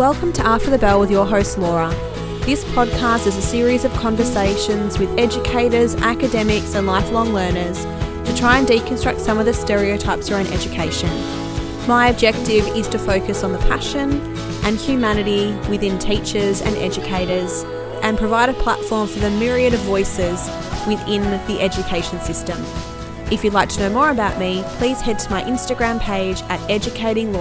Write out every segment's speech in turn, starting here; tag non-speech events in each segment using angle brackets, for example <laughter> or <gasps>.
Welcome to After the Bell with your host Laura. This podcast is a series of conversations with educators, academics, and lifelong learners to try and deconstruct some of the stereotypes around education. My objective is to focus on the passion and humanity within teachers and educators and provide a platform for the myriad of voices within the education system. If you'd like to know more about me, please head to my Instagram page at Educating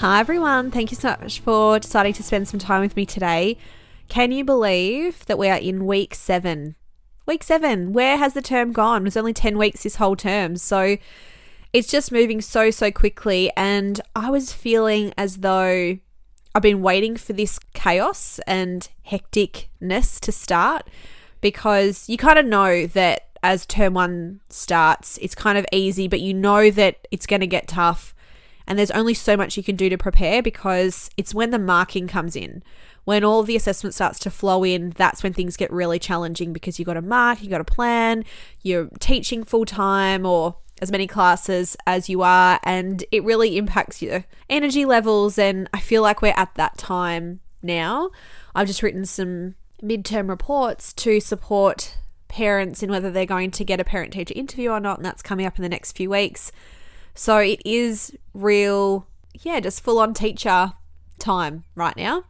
Hi everyone, thank you so much for deciding to spend some time with me today. Can you believe that we are in week seven? Week seven, where has the term gone? It was only 10 weeks this whole term. So it's just moving so, so quickly. And I was feeling as though I've been waiting for this chaos and hecticness to start because you kind of know that as term one starts, it's kind of easy, but you know that it's going to get tough and there's only so much you can do to prepare because it's when the marking comes in. When all the assessment starts to flow in, that's when things get really challenging because you've got to mark, you've got to plan, you're teaching full time or as many classes as you are, and it really impacts your energy levels. And I feel like we're at that time now. I've just written some midterm reports to support parents in whether they're going to get a parent teacher interview or not, and that's coming up in the next few weeks. So it is real, yeah, just full on teacher time right now.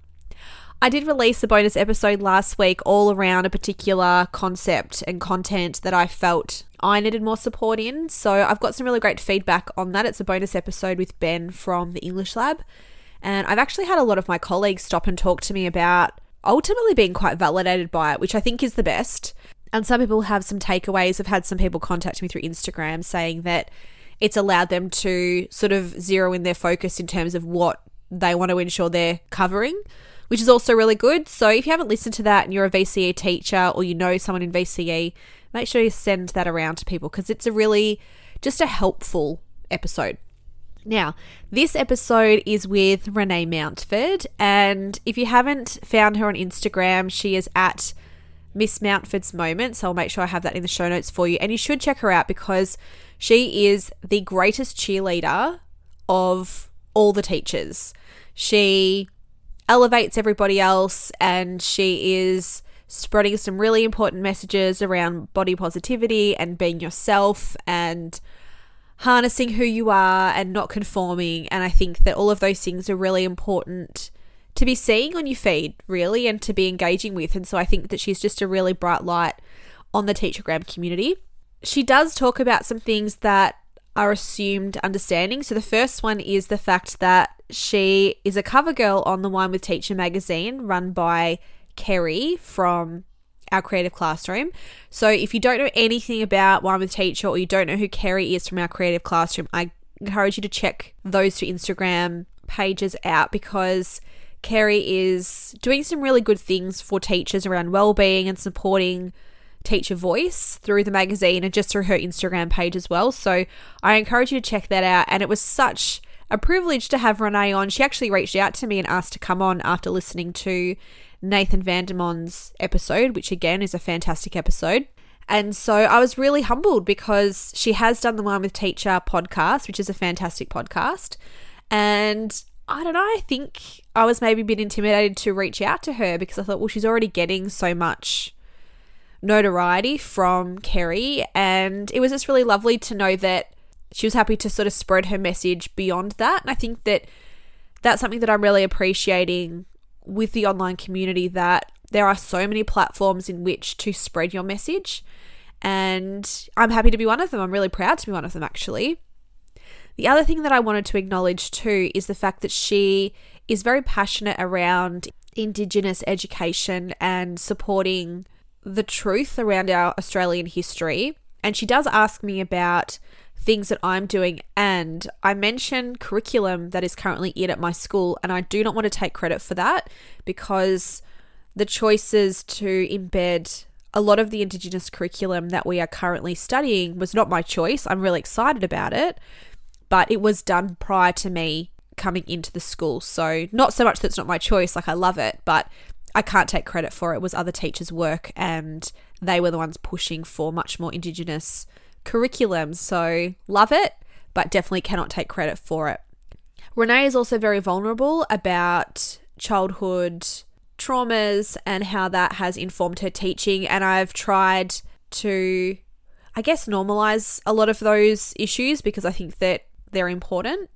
I did release a bonus episode last week all around a particular concept and content that I felt I needed more support in. So I've got some really great feedback on that. It's a bonus episode with Ben from the English Lab. And I've actually had a lot of my colleagues stop and talk to me about ultimately being quite validated by it, which I think is the best. And some people have some takeaways. I've had some people contact me through Instagram saying that it's allowed them to sort of zero in their focus in terms of what they want to ensure they're covering, which is also really good. So if you haven't listened to that and you're a VCE teacher or you know someone in VCE, make sure you send that around to people because it's a really just a helpful episode. Now, this episode is with Renee Mountford, and if you haven't found her on Instagram, she is at Miss Mountford's Moment. So I'll make sure I have that in the show notes for you. And you should check her out because she is the greatest cheerleader of all the teachers. She elevates everybody else and she is spreading some really important messages around body positivity and being yourself and harnessing who you are and not conforming. And I think that all of those things are really important to be seeing on your feed, really, and to be engaging with. And so I think that she's just a really bright light on the Teachergram community she does talk about some things that are assumed understanding. So the first one is the fact that she is a cover girl on the Wine with Teacher magazine run by Kerry from our creative classroom. So if you don't know anything about Wine with Teacher or you don't know who Kerry is from our creative classroom, I encourage you to check those two Instagram pages out because Kerry is doing some really good things for teachers around well-being and supporting teacher voice through the magazine and just through her Instagram page as well. So I encourage you to check that out. And it was such a privilege to have Renee on. She actually reached out to me and asked to come on after listening to Nathan Vandermon's episode, which again is a fantastic episode. And so I was really humbled because she has done the Wine with Teacher podcast, which is a fantastic podcast. And I don't know, I think I was maybe a bit intimidated to reach out to her because I thought, well, she's already getting so much notoriety from Kerry. And it was just really lovely to know that she was happy to sort of spread her message beyond that. And I think that that's something that I'm really appreciating with the online community that there are so many platforms in which to spread your message. And I'm happy to be one of them. I'm really proud to be one of them, actually. The other thing that I wanted to acknowledge too is the fact that she is very passionate around Indigenous education and supporting the truth around our Australian history. And she does ask me about things that I'm doing. And I mention curriculum that is currently in at my school. And I do not want to take credit for that because the choices to embed a lot of the Indigenous curriculum that we are currently studying was not my choice. I'm really excited about it, but it was done prior to me coming into the school. So, not so much that's not my choice, like I love it, but I can't take credit for it. it was other teachers' work and they were the ones pushing for much more Indigenous curriculum. So love it, but definitely cannot take credit for it. Renee is also very vulnerable about childhood traumas and how that has informed her teaching. And I've tried to, I guess, normalize a lot of those issues because I think that they're important.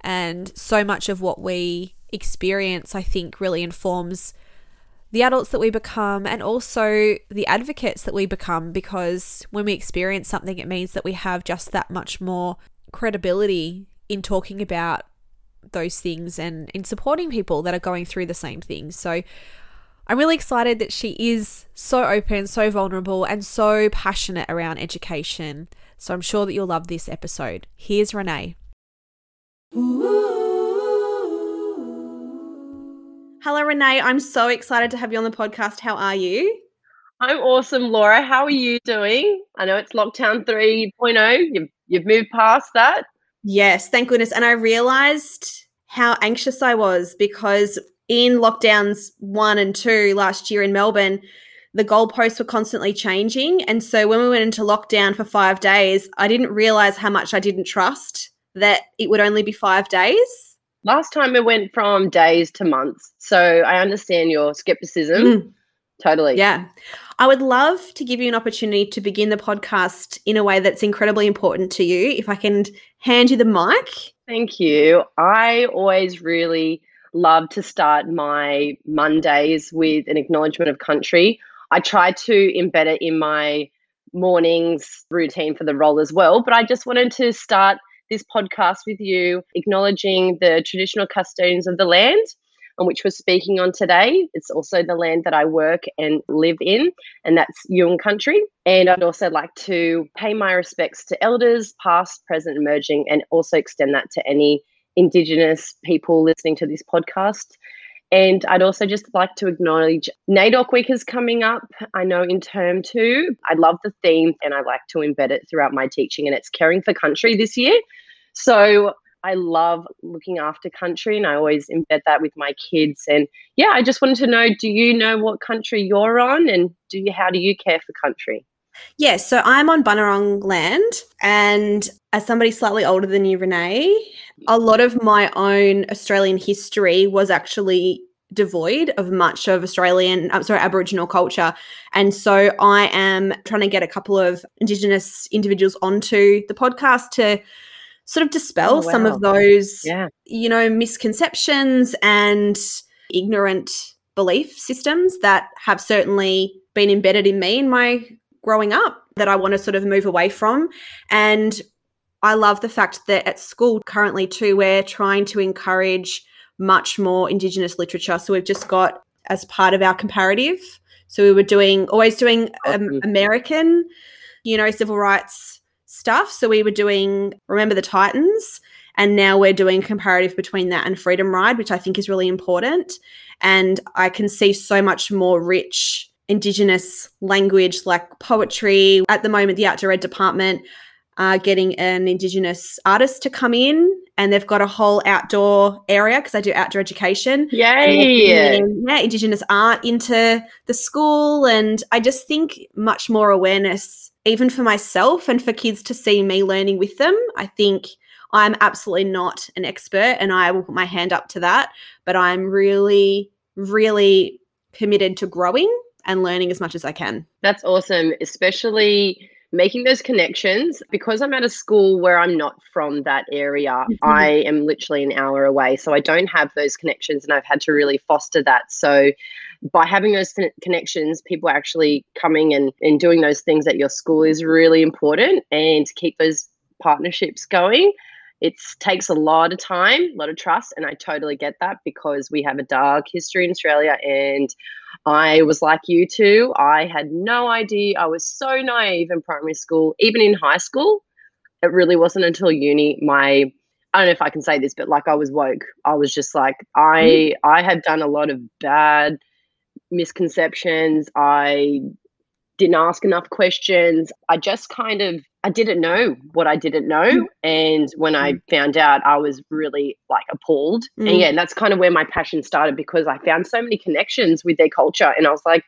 And so much of what we experience, I think, really informs the adults that we become and also the advocates that we become because when we experience something, it means that we have just that much more credibility in talking about those things and in supporting people that are going through the same things. So I'm really excited that she is so open, so vulnerable, and so passionate around education. So I'm sure that you'll love this episode. Here's Renee. Hello, Renee. I'm so excited to have you on the podcast. How are you? I'm awesome, Laura. How are you doing? I know it's lockdown 3.0. You've, you've moved past that. Yes, thank goodness. And I realized how anxious I was because in lockdowns one and two last year in Melbourne, the goalposts were constantly changing. And so when we went into lockdown for five days, I didn't realize how much I didn't trust that it would only be five days. Last time it went from days to months. So I understand your skepticism. Mm. Totally. Yeah. I would love to give you an opportunity to begin the podcast in a way that's incredibly important to you. If I can hand you the mic. Thank you. I always really love to start my Mondays with an acknowledgement of country. I try to embed it in my mornings routine for the role as well, but I just wanted to start this podcast with you acknowledging the traditional custodians of the land on which we're speaking on today. It's also the land that I work and live in, and that's Yuin country. And I'd also like to pay my respects to elders, past, present, emerging, and also extend that to any Indigenous people listening to this podcast. And I'd also just like to acknowledge NAIDOC Week is coming up. I know in term two. I love the theme and I like to embed it throughout my teaching, and it's caring for country this year. So I love looking after country and I always embed that with my kids. And yeah, I just wanted to know do you know what country you're on and do you how do you care for country? Yes, yeah, so I'm on Bunurong land, and as somebody slightly older than you, Renee, a lot of my own Australian history was actually devoid of much of Australian, I'm sorry, Aboriginal culture. And so I am trying to get a couple of Indigenous individuals onto the podcast to sort of dispel oh, wow. some of those, yeah. you know, misconceptions and ignorant belief systems that have certainly been embedded in me in my growing up that I want to sort of move away from. And I love the fact that at school currently, too, we're trying to encourage much more Indigenous literature. So we've just got as part of our comparative. So we were doing, always doing um, American, you know, civil rights stuff. So we were doing Remember the Titans, and now we're doing comparative between that and Freedom Ride, which I think is really important. And I can see so much more rich Indigenous language like poetry. At the moment, the outdoor ed department are getting an Indigenous artist to come in, and they've got a whole outdoor area because I do outdoor education. Yay! yeah, Indigenous art into the school, and I just think much more awareness even for myself and for kids to see me learning with them. I think I'm absolutely not an expert and I will put my hand up to that, but I'm really, really committed to growing and learning as much as I can. That's awesome, especially making those connections because I'm at a school where I'm not from that area. Mm-hmm. I am literally an hour away, so I don't have those connections and I've had to really foster that. So by having those connections, people actually coming and, and doing those things at your school is really important. And to keep those partnerships going, it takes a lot of time, a lot of trust. And I totally get that because we have a dark history in Australia. And I was like you too. I had no idea. I was so naive in primary school, even in high school. It really wasn't until uni my I don't know if I can say this, but like I was woke. I was just like I mm. I had done a lot of bad misconceptions. I didn't ask enough questions. I just kind of I didn't know what I didn't know. Mm. And when I found out, I was really like appalled. And Mm. yeah, and that's kind of where my passion started because I found so many connections with their culture. And I was like,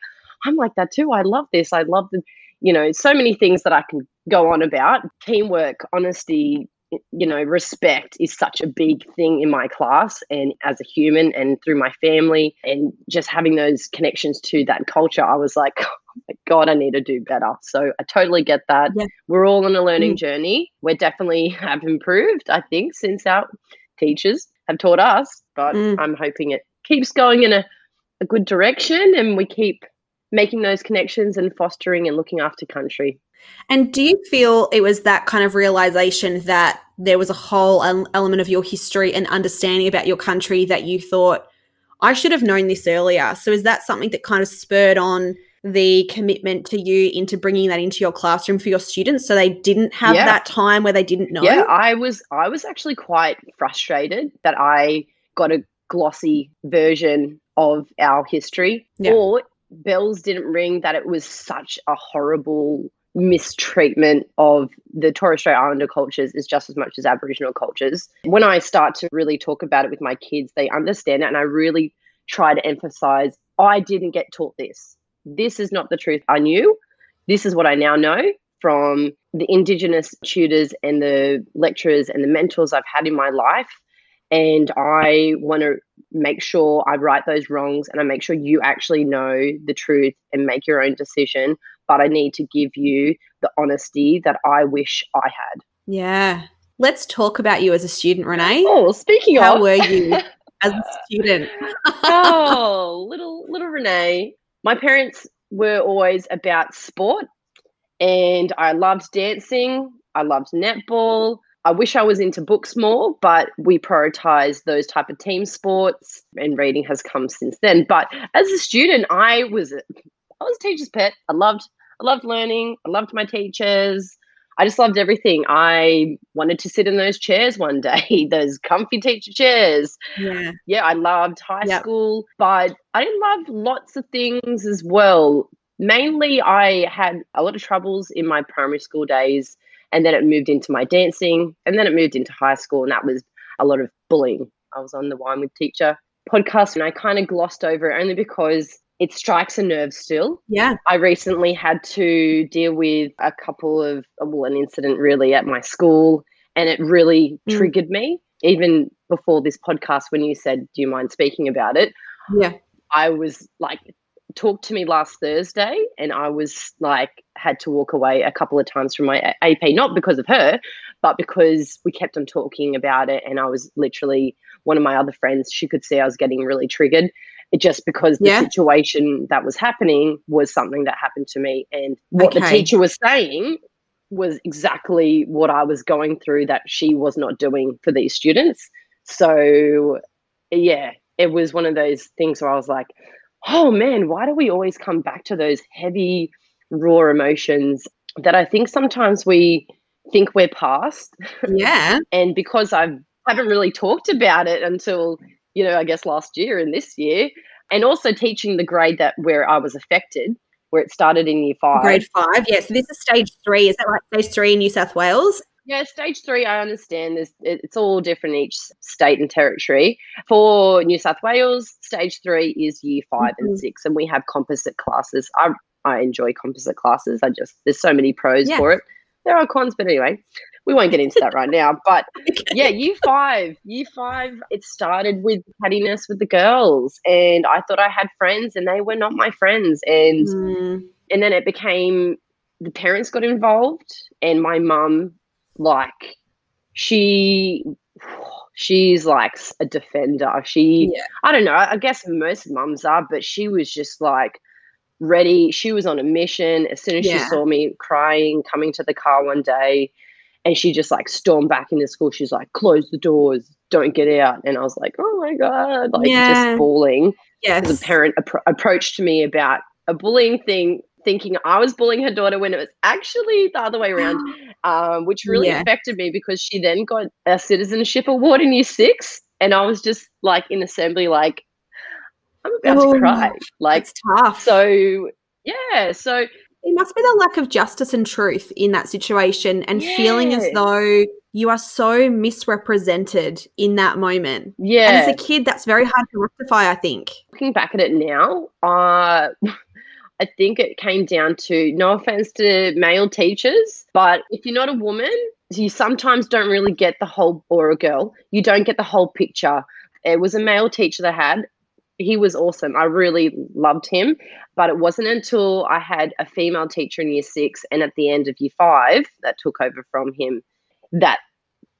I'm like that too. I love this. I love the, you know, so many things that I can go on about. Teamwork, honesty, you know, respect is such a big thing in my class and as a human and through my family and just having those connections to that culture. I was like, <laughs> oh my God, I need to do better. So I totally get that. Yeah. We're all on a learning journey. We definitely have improved, I think, since our teachers have taught us, but Mm. I'm hoping it keeps going in a, a good direction and we keep making those connections and fostering and looking after country. And do you feel it was that kind of realization that there was a whole element of your history and understanding about your country that you thought, I should have known this earlier? So, is that something that kind of spurred on the commitment to you into bringing that into your classroom for your students so they didn't have Yeah. that time where they didn't know? Yeah, I was I was actually quite frustrated that I got a glossy version of our history Yeah. or bells didn't ring that it was such a horrible mistreatment of the Torres Strait Islander cultures is just as much as Aboriginal cultures. When I start to really talk about it with my kids, they understand and I really try to emphasize I didn't get taught this. This is not the truth I knew. This is what I now know from the Indigenous tutors and the lecturers and the mentors I've had in my life. And I want to make sure I right those wrongs and I make sure you actually know the truth and make your own decision. But I need to give you the honesty that I wish I had. Yeah. Let's talk about you as a student, Renee. Oh, speaking of- How of, were you <laughs> as a student? oh, little little Renee. My parents were always about sport, and I loved dancing. I loved netball. I wish I was into books more, but we prioritize those type of team sports, and reading has come since then. But as a student, I was I was a teacher's pet. I loved I loved learning. I loved my teachers. I just loved everything. I wanted to sit in those chairs one <laughs> day, those comfy teacher chairs. yeah. Yeah, I loved high Yep. school, but I didn't lots of things as well. Mainly, I had a lot of troubles in my primary school days, and then it moved into my dancing, and then it moved into high school, and that was a lot of bullying. I was on the Wine with Teacher podcast, and I kind of glossed over it only because it strikes a nerve still. Yeah. I recently had to deal with a couple of, well, an incident really at my school, and it really Mm. triggered me. Even before this podcast, when you said, Do you mind speaking about it? Yeah. I was like, talked to me last Thursday, and I was like, had to walk away a couple of times from my AP, not because of her, but because we kept on talking about it. And I was literally, one of my other friends, she could see I was getting really triggered. It just because the Yeah. situation that was happening was something that happened to me. And what the teacher was saying was exactly what I was going through that she was not doing for these students. So, yeah, it was one of those things where I was like, oh man, why do we always come back to those heavy, raw emotions that I think sometimes we think we're past? Yeah. <laughs> and because I haven't really talked about it until, you know, I guess last year and this year, and also teaching the grade that where I was affected, where it started in year five. Grade five. Yeah. So this is stage three. Is that right? Stage three in New South Wales? Yeah, stage three, I understand. There's, it's all different each state and territory. For New South Wales, stage three is year 5 Mhm. and six, and we have composite classes. I I enjoy composite classes. I just there's so many pros Yeah. for it. There are cons, but anyway, we won't get into that right now. But <laughs> yeah, year five, year five, it started with pettiness with the girls, and I thought I had friends, and they were not my friends, and Mm, and then it became the parents got involved and my mum like she she's like a defender. She Yeah. i don't know i I guess most mums are but she was just like ready. She was on a mission. As soon as she saw me crying coming to the car one day and she just like stormed back into school she's like close the doors don't get out and i was like oh my god like Yeah. just bawling yes. the parent appro- approached me about a bullying thing, thinking I was bullying her daughter when it was actually the other way around, <gasps> um, which really Yeah. affected me because she then got a citizenship award in year six, and I was just like in assembly, like I'm about Oh, to cry, like It's tough. so. Yeah, so it must be the lack of justice and truth in that situation and yeah. feeling as though you are so misrepresented in that moment. Yeah. And as a kid, that's very hard to rectify, I think. Looking back at it now, uh, <laughs> I think it came down to no offense to male teachers, but if you're not a woman, you sometimes don't really get the whole, or a girl, you don't get the whole picture. It was a male teacher that had, he was awesome. I really loved him. But it wasn't until I had a female teacher in year six and at the end of year five that took over from him that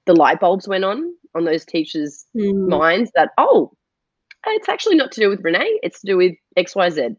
the light bulbs went on on those teachers' mm. minds that, oh, it's actually not to do with Renee, it's to do with XYZ.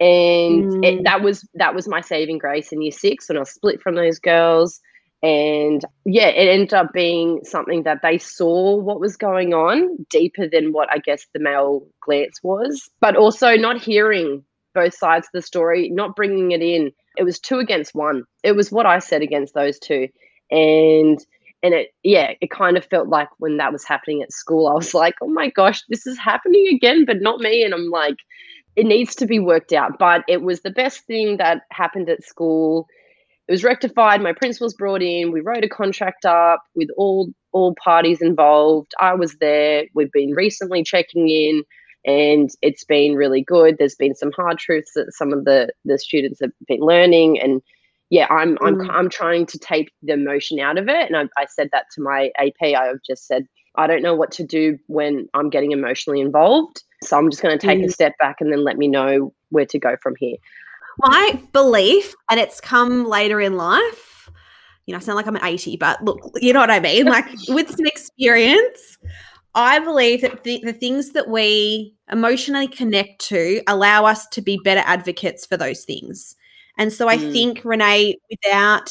And mm. it, that was that was my saving grace in year six when I was split from those girls and yeah it ended up being something that they saw what was going on deeper than what i guess the male glance was. But also not hearing both sides of the story not bringing it in. It was two against one. It was what i said against those two. And and it yeah it kind of felt like when that was happening at school i was like oh my gosh this is happening again but not me. And i'm like it needs to be worked out. But it was the best thing that happened at school it was rectified. My principal's brought in. We wrote a contract up with all all parties involved. I was there. We've been recently checking in, and it's been really good. There's been some hard truths that some of the the students have been learning, and yeah, I'm I'm mm. I'm trying to take the emotion out of it. And I, I said that to my AP. I've just said I don't know what to do when I'm getting emotionally involved. So I'm just going to take mm. a step back and then let me know where to go from here my belief, and it's come later in life. You know, I sound like I'm an 80, but look, you know what I mean? Like <laughs> with some experience, I believe that the, the things that we emotionally connect to allow us to be better advocates for those things. And so I mm. think, Renee, without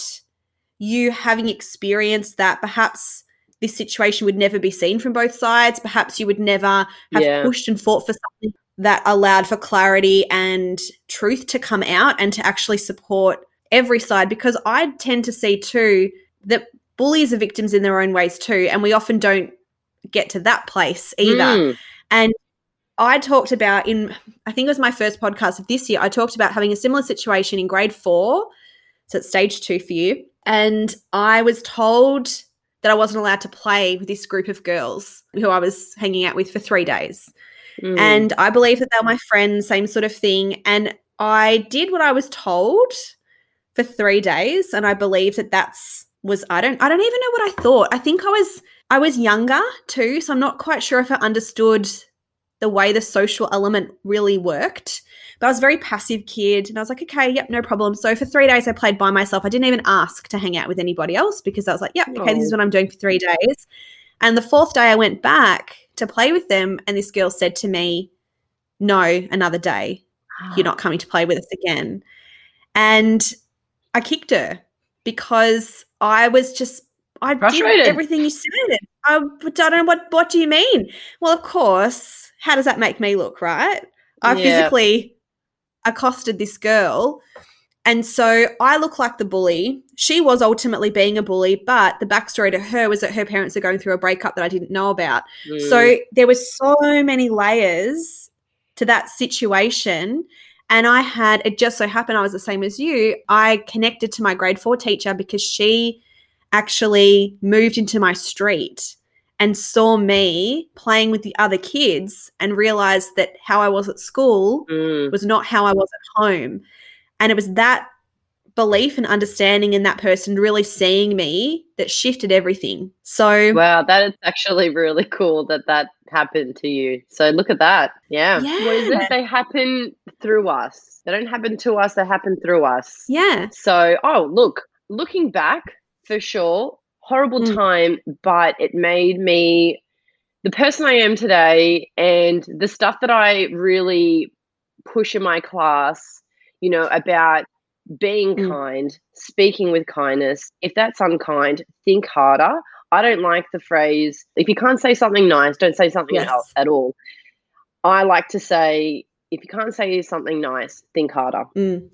you having experienced that, perhaps this situation would never be seen from both sides. Perhaps you would never have yeah. pushed and fought for something that allowed for clarity and truth to come out and to actually support every side because I tend to see too that bullies are victims in their own ways too and we often don't get to that place either. Mm. And I talked about in I think it was my first podcast of this year I talked about having a similar situation in grade 4 so it's stage 2 for you and I was told that I wasn't allowed to play with this group of girls who I was hanging out with for 3 days. Mm. And I believe that they're my friends, same sort of thing. And I did what I was told for three days. And I believe that that's was I don't I don't even know what I thought. I think I was I was younger too, so I'm not quite sure if I understood the way the social element really worked. But I was a very passive kid and I was like, okay, yep, no problem. So for three days I played by myself. I didn't even ask to hang out with anybody else because I was like, yep, okay, oh. this is what I'm doing for three days. And the fourth day I went back to play with them. And this girl said to me, No, another day. You're <gasps> not coming to play with us again. And I kicked her because I was just I did everything you said. I, I don't know what what do you mean? Well, of course, how does that make me look, right? I yeah. physically accosted this girl and so I look like the bully. She was ultimately being a bully, but the backstory to her was that her parents are going through a breakup that I didn't know about. Mm. So there were so many layers to that situation. And I had, it just so happened I was the same as you. I connected to my grade four teacher because she actually moved into my street and saw me playing with the other kids and realized that how I was at school mm. was not how I was at home. And it was that belief and understanding in that person really seeing me that shifted everything. So wow, that is actually really cool that that happened to you. So look at that. Yeah. yeah. What is it? They happen through us. They don't happen to us. They happen through us. Yeah. So oh look, looking back for sure, horrible mm. time, but it made me the person I am today, and the stuff that I really push in my class you know, about being mm. kind, speaking with kindness. If that's unkind, think harder. I don't like the phrase, if you can't say something nice, don't say something yes. else at all. I like to say, if you can't say something nice, think harder. Mm.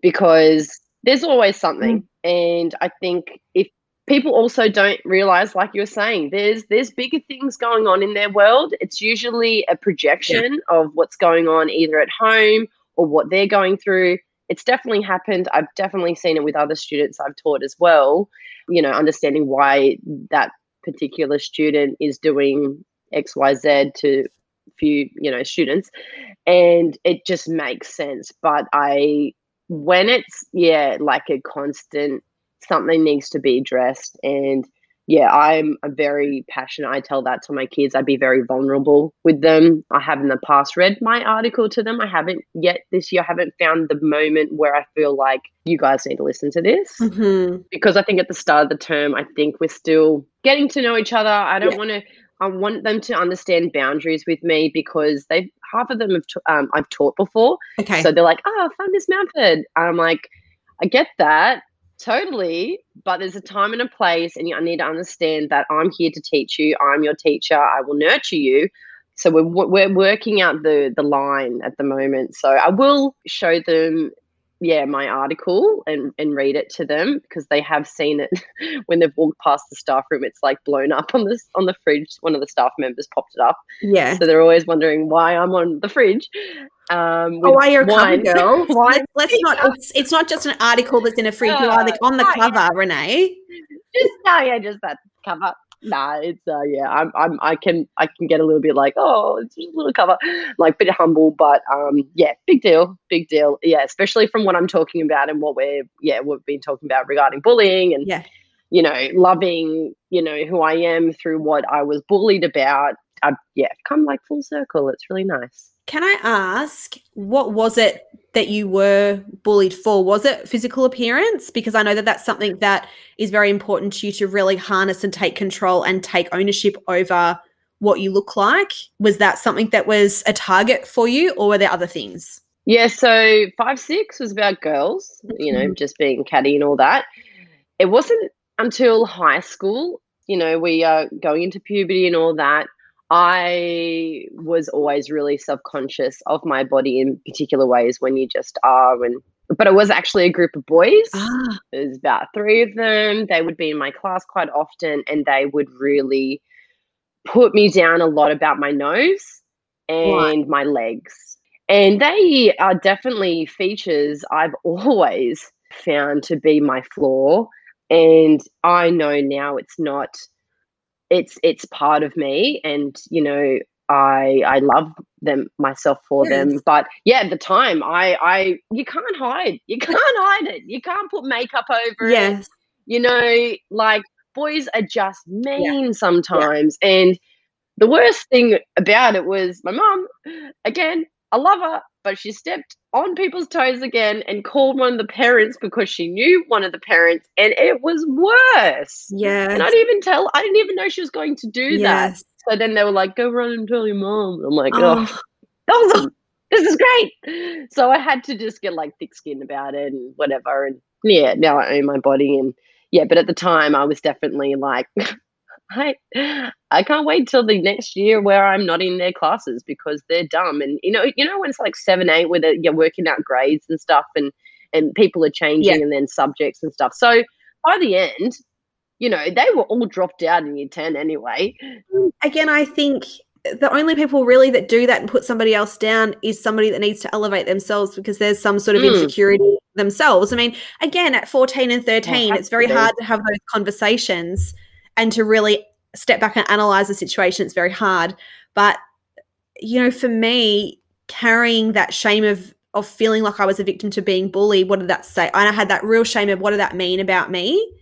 Because there's always something. Mm. And I think if people also don't realize like you're saying there's there's bigger things going on in their world it's usually a projection yeah. of what's going on either at home or what they're going through. it's definitely happened. I've definitely seen it with other students I've taught as well. You know, understanding why that particular student is doing X, Y, Z to few, you know, students, and it just makes sense. But I, when it's yeah, like a constant, something needs to be addressed, and yeah, I'm a very passionate. I tell that to my kids. I'd be very vulnerable with them. I have in the past read my article to them. I haven't yet this year. I haven't found the moment where I feel like you guys need to listen to this Mm-hmm. because I think at the start of the term, I think we're still getting to know each other. I don't Yeah. want to. I want them to understand boundaries with me because they've half of them have t- um, I've taught before, Okay. so they're like, "Oh, fun, Miss Mountford." I'm like, I get that totally, but there's a time and a place, and you, need to understand that I'm here to teach you. I'm your teacher. I will nurture you. So we're we're working out the the line at the moment. So I will show them, yeah, my article and and read it to them because they have seen it <laughs> when they've walked past the staff room. It's like blown up on this on the fridge. One of the staff members popped it up, yeah. so they're always wondering why I'm on the fridge. Um, Oh, why you're a cover girl? <laughs> Wine Let's, let's not. It's, it's not just an article that's in a fridge. You are like on the Uh, cover, Renee. just no, yeah, just that cover. Nah, it's uh, yeah, I'm, I'm, I can, I can get a little bit like, oh, it's just a little cover, like bit humble, but um, yeah, big deal, big deal, yeah, especially from what I'm talking about and what we're, yeah, we've been talking about regarding bullying and, Yeah. you know, loving, you know, who I am through what I was bullied about. I, yeah, come like full circle. It's really nice. Can I ask what was it that you were bullied for? Was it physical appearance? Because I know that that's something that is very important to you to really harness and take control and take ownership over what you look like. Was that something that was a target for you, or were there other things? Yeah, so five six was about girls, you know, mm-hmm. just being catty and all that. It wasn't until high school, you know, we are going into puberty and all that. I was always really subconscious of my body in particular ways when you just are. And but it was actually a group of boys. Ah, There's about three of them. They would be in my class quite often, and they would really put me down a lot about my nose and my legs. And they are definitely features I've <laughs> always found to be my flaw. And I know now it's not it's it's part of me and you know I I love them myself for them. But yeah, at the time I I you can't hide. You can't hide it. You can't put makeup over it yes. you know, like boys are just mean sometimes. And the worst thing about it was my mum, again, I love her, but she stepped on people's toes again and called one of the parents because she knew one of the parents, and it was worse. Yeah. And I didn't even tell, I didn't even know she was going to do that. So then they were like, go run and tell your mom. I'm like, Oh, oh, awesome. This is great. So I had to just get like thick skin about it and whatever. And yeah, now I own my body and yeah, but at the time I was definitely like <laughs> I I can't wait till the next year where I'm not in their classes because they're dumb. And you know, you know when it's like seven, eight where they're- you're working out grades and stuff and and people are changing and then subjects and stuff. So by the end, you know, they were all dropped out in year 10 anyway. again, I think the only people really that do that and put somebody else down is somebody that needs to elevate themselves because there's some sort of Mm. insecurity themselves. I mean, again, at 14 and 13, has it's very hard to have those conversations and to really step back and analyze the situation. It's very hard. But, you know, for me, carrying that shame of, of feeling like I was a victim to being bullied, what did that say? And I had that real shame of what did that mean about me?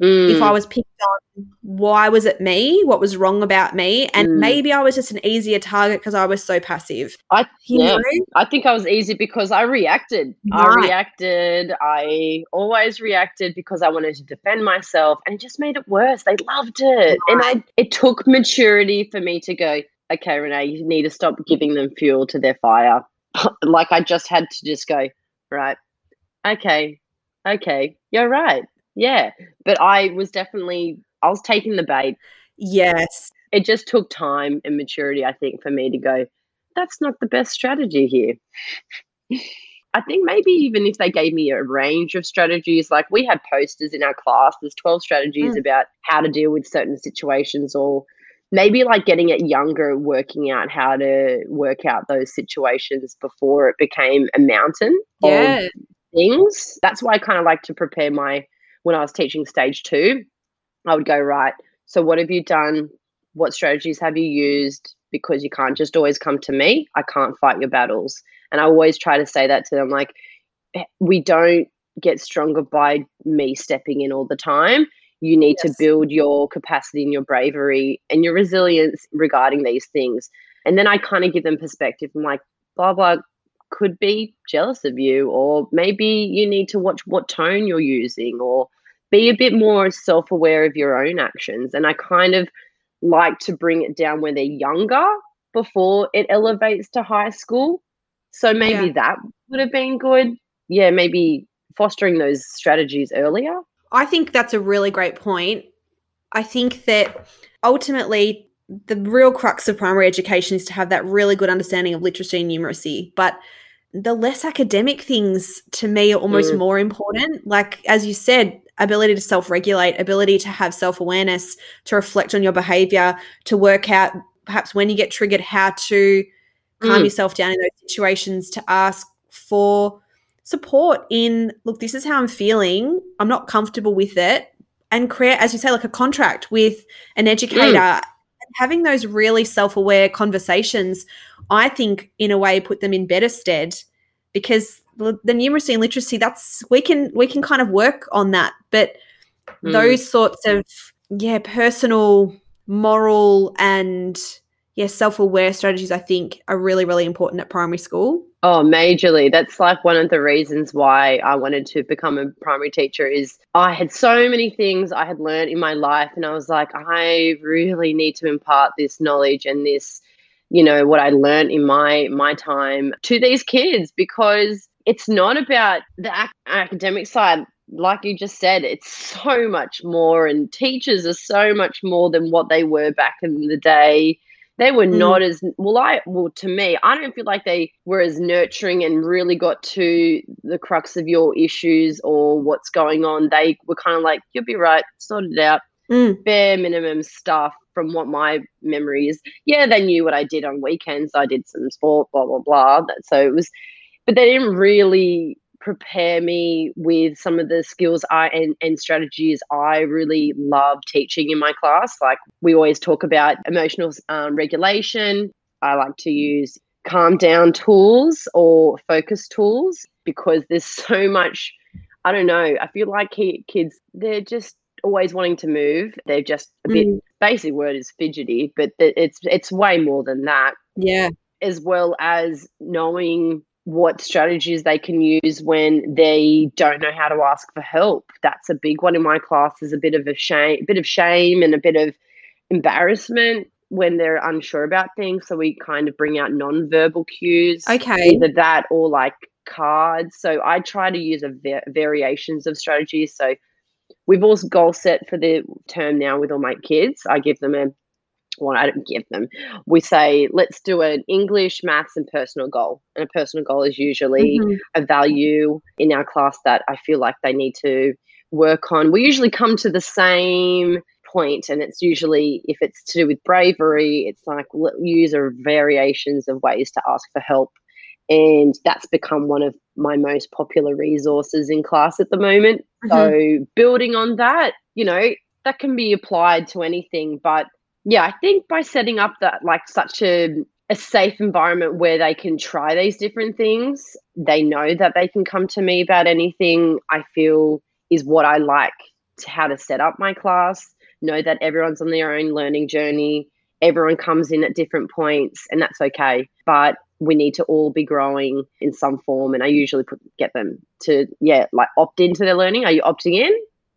If I Mm, was picked on, why was it me? What was wrong about me? And Mm. maybe I was just an easier target because I was so passive. I yeah. know? I think I was easy because I reacted. I reacted. I always reacted because I wanted to defend myself, and it just made it worse. They loved it, and I. It took maturity for me to go. Okay, Renee, you need to stop giving them fuel to their fire. <laughs> like I just had to just go. Right. Okay. Okay. You're right. Yeah. But I was definitely. I was taking the bait Yes. it just took time and maturity, I think, for me to go, that's not the best strategy here. <laughs> I think maybe even if they gave me a range of strategies, like we had posters in our class, there's 12 strategies mm. about how to deal with certain situations, or maybe like getting it younger, working out how to work out those situations before it became a mountain of Yeah. things. That's why I kind of like to prepare my when I was teaching stage two. I would go right. So what have you done? What strategies have you used? Because you can't just always come to me. I can't fight your battles. And I always try to say that to them like eh, we don't get stronger by me stepping in all the time. You need yes. to build your capacity and your bravery and your resilience regarding these things. And then I kind of give them perspective. I'm like, blah, blah, could be jealous of you, or maybe you need to watch what tone you're using, or be a bit more self aware of your own actions. And I kind of like to bring it down when they're younger before it elevates to high school. So maybe yeah. that would have been good. Yeah, maybe fostering those strategies earlier. I think that's a really great point. I think that ultimately the real crux of primary education is to have that really good understanding of literacy and numeracy. But the less academic things to me are almost mm. more important. Like, as you said, ability to self regulate, ability to have self awareness, to reflect on your behavior, to work out perhaps when you get triggered, how to calm mm. yourself down in those situations, to ask for support in look, this is how I'm feeling. I'm not comfortable with it. And create, as you say, like a contract with an educator. Mm. Having those really self aware conversations, I think, in a way, put them in better stead because the numeracy and literacy that's we can we can kind of work on that. But mm. those sorts of yeah personal moral and yeah self-aware strategies i think are really really important at primary school. Oh majorly. That's like one of the reasons why i wanted to become a primary teacher is i had so many things i had learned in my life and i was like i really need to impart this knowledge and this you know what i learned in my my time to these kids because it's not about the ac- academic side. Like you just said it's so much more and teachers are so much more than what they were back in the day. They were mm. not as well i well to me i don't feel like they were as nurturing and really got to the crux of your issues or what's going on. They were kind of like you'll be right sort it out. Mm. bare minimum stuff from what my memory is yeah they knew what i did on weekends i did some sport blah blah blah so it was but they didn't really prepare me with some of the skills I and, and strategies I really love teaching in my class. Like we always talk about emotional um, regulation. I like to use calm down tools or focus tools because there's so much. I don't know. I feel like kids they're just always wanting to move. They're just a bit. Mm. Basic word is fidgety, but it's it's way more than that. Yeah. As well as knowing what strategies they can use when they don't know how to ask for help. That's a big one in my class. Is a bit of a shame, bit of shame and a bit of embarrassment when they're unsure about things. So we kind of bring out non-verbal cues. Okay. Either that or like cards. So I try to use a va- variations of strategies. So we've also goal set for the term now with all my kids. I give them a well, I don't give them. We say, let's do an English, maths, and personal goal. And a personal goal is usually mm-hmm. a value in our class that I feel like they need to work on. We usually come to the same point, and it's usually if it's to do with bravery, it's like use a variations of ways to ask for help. And that's become one of my most popular resources in class at the moment. Mm-hmm. So, building on that, you know, that can be applied to anything, but yeah, I think by setting up that like such a a safe environment where they can try these different things, they know that they can come to me about anything. I feel is what I like to how to set up my class. Know that everyone's on their own learning journey. Everyone comes in at different points, and that's okay. But we need to all be growing in some form. And I usually put, get them to, yeah, like opt into their learning. Are you opting in?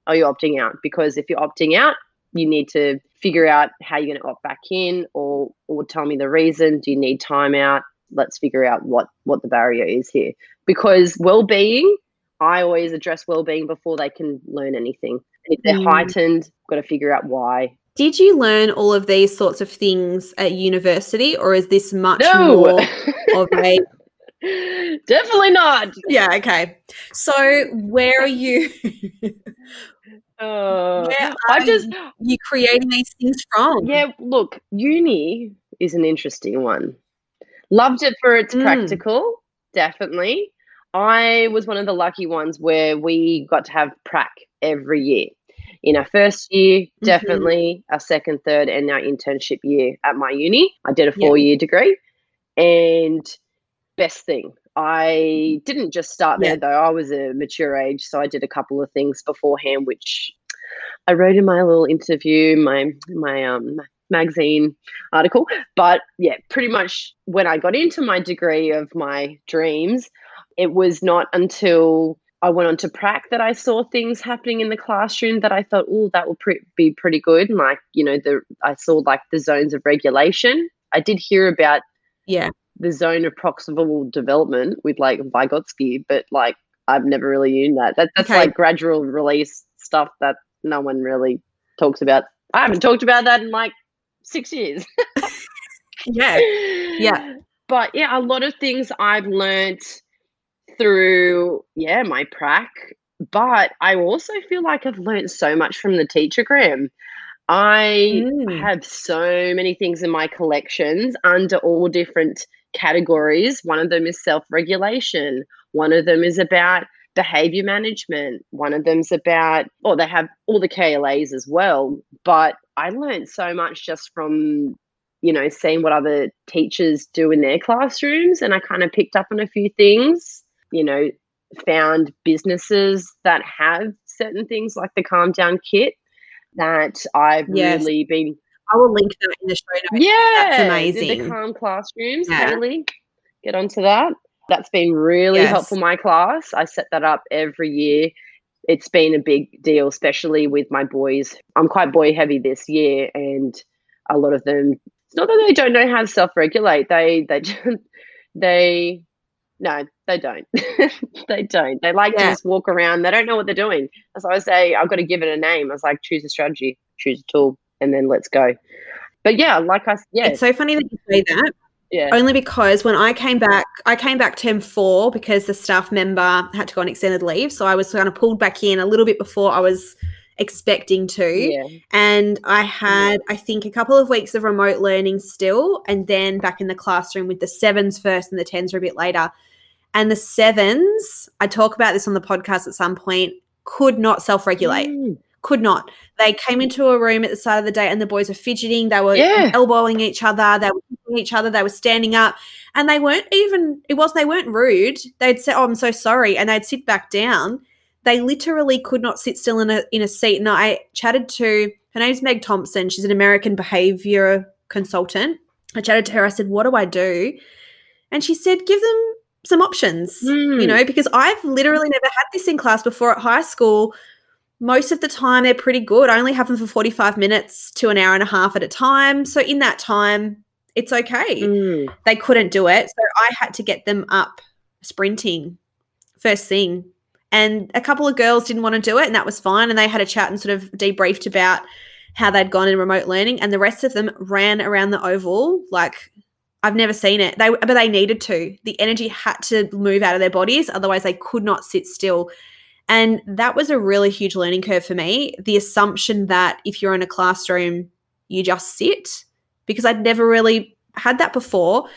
Are you opting out? Because if you're opting out, you need to figure out how you're going to opt back in or or tell me the reason do you need time out let's figure out what what the barrier is here because well-being i always address well-being before they can learn anything if they're mm. heightened got to figure out why did you learn all of these sorts of things at university or is this much no. more <laughs> of a definitely not yeah okay so where are you uh, I just you creating these things from? Yeah, look, uni is an interesting one. Loved it for its mm. practical, definitely. I was one of the lucky ones where we got to have prac every year. In our first year, Mhm. definitely our second, third, and our internship year at my uni. I did a four year degree. And best thing, I didn't just start there though. I was a mature age, so I did a couple of things beforehand, which I wrote in my little interview, my my um magazine article. But yeah, pretty much when I got into my degree of my dreams, it was not until I went on to prac that I saw things happening in the classroom that I thought, oh, that will pre- be pretty good. And like, you know, the I saw like the zones of regulation. I did hear about Yeah. the zone of proximal development with like Vygotsky, but like I've never really used that. that that's Okay. like gradual release stuff that no one really talks about. I haven't talked about that in like six years. <laughs> Yeah. Yeah. <laughs> But yeah, a lot of things I've learnt through, yeah, my prac. But I also feel like I've learnt so much from the teacher teachergram. I Mm. have so many things in my collections under all different categories. One of them is self regulation, one of them is about behavior management, one of them's about, oh, they have all the KLAs as well. But I learned so much just from, you know, seeing what other teachers do in their classrooms. And I kind of picked up on a few things, you know, found businesses that have certain things like the Calm Down Kit that I've Yes. really been I will link that in the show notes. yeah, the- amazing. The calm classrooms, Yeah. totally. Get onto that. That's been really Yes. helpful my class. I set that up every year. It's been a big deal, especially with my boys. I'm quite boy heavy this year, and a lot of them. It's not that they don't know how to self regulate. They they <laughs> just they no they don't <laughs> they don't. They like to just walk around. They don't know what they're doing. As I say, I've got to give it a name. I was like, choose a strategy, choose a tool, and then let's go. But yeah, like I yeah It's so funny that you say that. yeah. Only because when I came back, I came back term four because the staff member had to go on extended leave. So I was kind of pulled back in a little bit before I was expecting to. Yeah. And I had, I think, a couple of weeks of remote learning still, and then back in the classroom with the sevens first and the tens were a bit later. And the sevens, I talk about this on the podcast at some point, could not self regulate. Mm. Could not. They came into a room at the start of the day and the boys were fidgeting. They were Yeah. elbowing each other. They were kicking each other. They were standing up. And they weren't even, it was, they weren't rude. They'd say, Oh, I'm so sorry. And they'd sit back down. They literally could not sit still in a, in a seat. And I chatted to, her name's Meg Thompson. She's an American behavior consultant. I chatted to her. I said, What do I do? And she said, Give them some options you Mm. know, because I've literally never had this in class before at high school. Most of the time, they're pretty good. I only have them for 45 minutes to an hour and a half at a time. So, in that time, it's okay. Mm. They couldn't do it. So, I had to get them up sprinting first thing. And a couple of girls didn't want to do it, and that was fine. And they had a chat and sort of debriefed about how they'd gone in remote learning. And the rest of them ran around the oval like I've never seen it. They but they needed to. The energy had to move out of their bodies, otherwise they could not sit still. And that was a really huge learning curve for me. The assumption that if you're in a classroom, you just sit, because I'd never really had that before.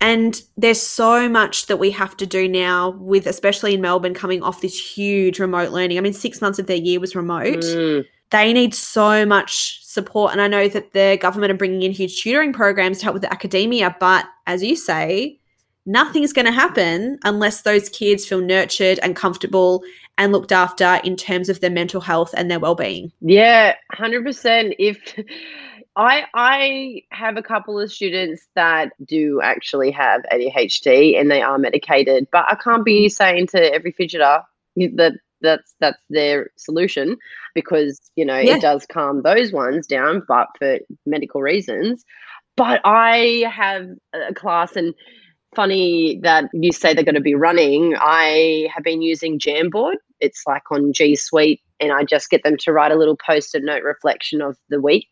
And there's so much that we have to do now with, especially in Melbourne, coming off this huge remote learning. I mean, six months of their year was remote Mm. They need so much support. And I know that the government are bringing in huge tutoring programs to help with the academia. But as you say, nothing's going to happen unless those kids feel nurtured and comfortable and looked after in terms of their mental health and their well-being. Yeah, hundred percent. If I I have a couple of students that do actually have ADHD and they are medicated, but I can't be saying to every fidgeter that that's that's their solution because you know Yeah. it does calm those ones down, but for medical reasons. But I have a class and funny that you say they're going to be running. I have been using Jamboard. It's like on G Suite, and I just get them to write a little post-it note reflection of the week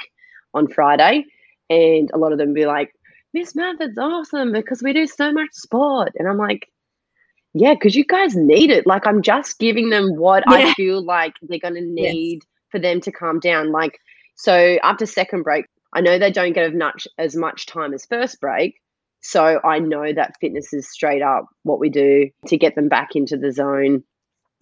on Friday, and a lot of them be like, "This method's awesome because we do so much sport," and I'm like. Yeah, because you guys need it. Like, I'm just giving them what I feel like they're going to Yes. need for them to calm down. Like, so after second break, I know they don't get as much as much time as first break. So I know that fitness is straight up what we do to get them back into the zone.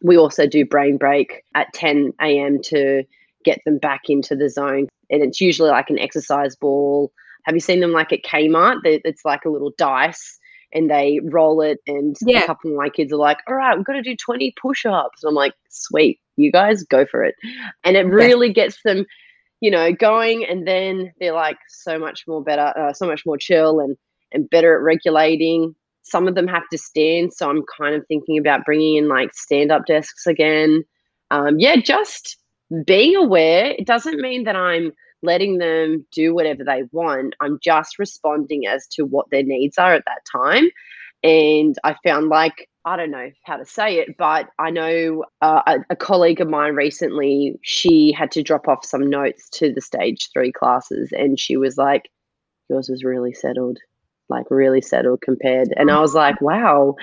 We also do brain break at 10 a.m. to get them back into the zone. And it's usually like an exercise ball. Have you seen them like at Kmart? It's like a little dice and they roll it. And Yeah. a couple of my kids are like, all right, we've got to do 20 push ups. I'm like, sweet, you guys go for it. And it really gets them, you know, going. And then they're like so much more better, uh, so much more chill and, and better at regulating. Some of them have to stand. So I'm kind of thinking about bringing in like stand up desks again. Um, yeah, just being aware. It doesn't mean that I'm letting them do whatever they want. I'm just responding as to what their needs are at that time. And I found like, I don't know how to say it, but I know uh, a, a colleague of mine recently, she had to drop off some notes to the stage three classes. And she was like, yours was really settled, like really settled compared. And I was like, wow.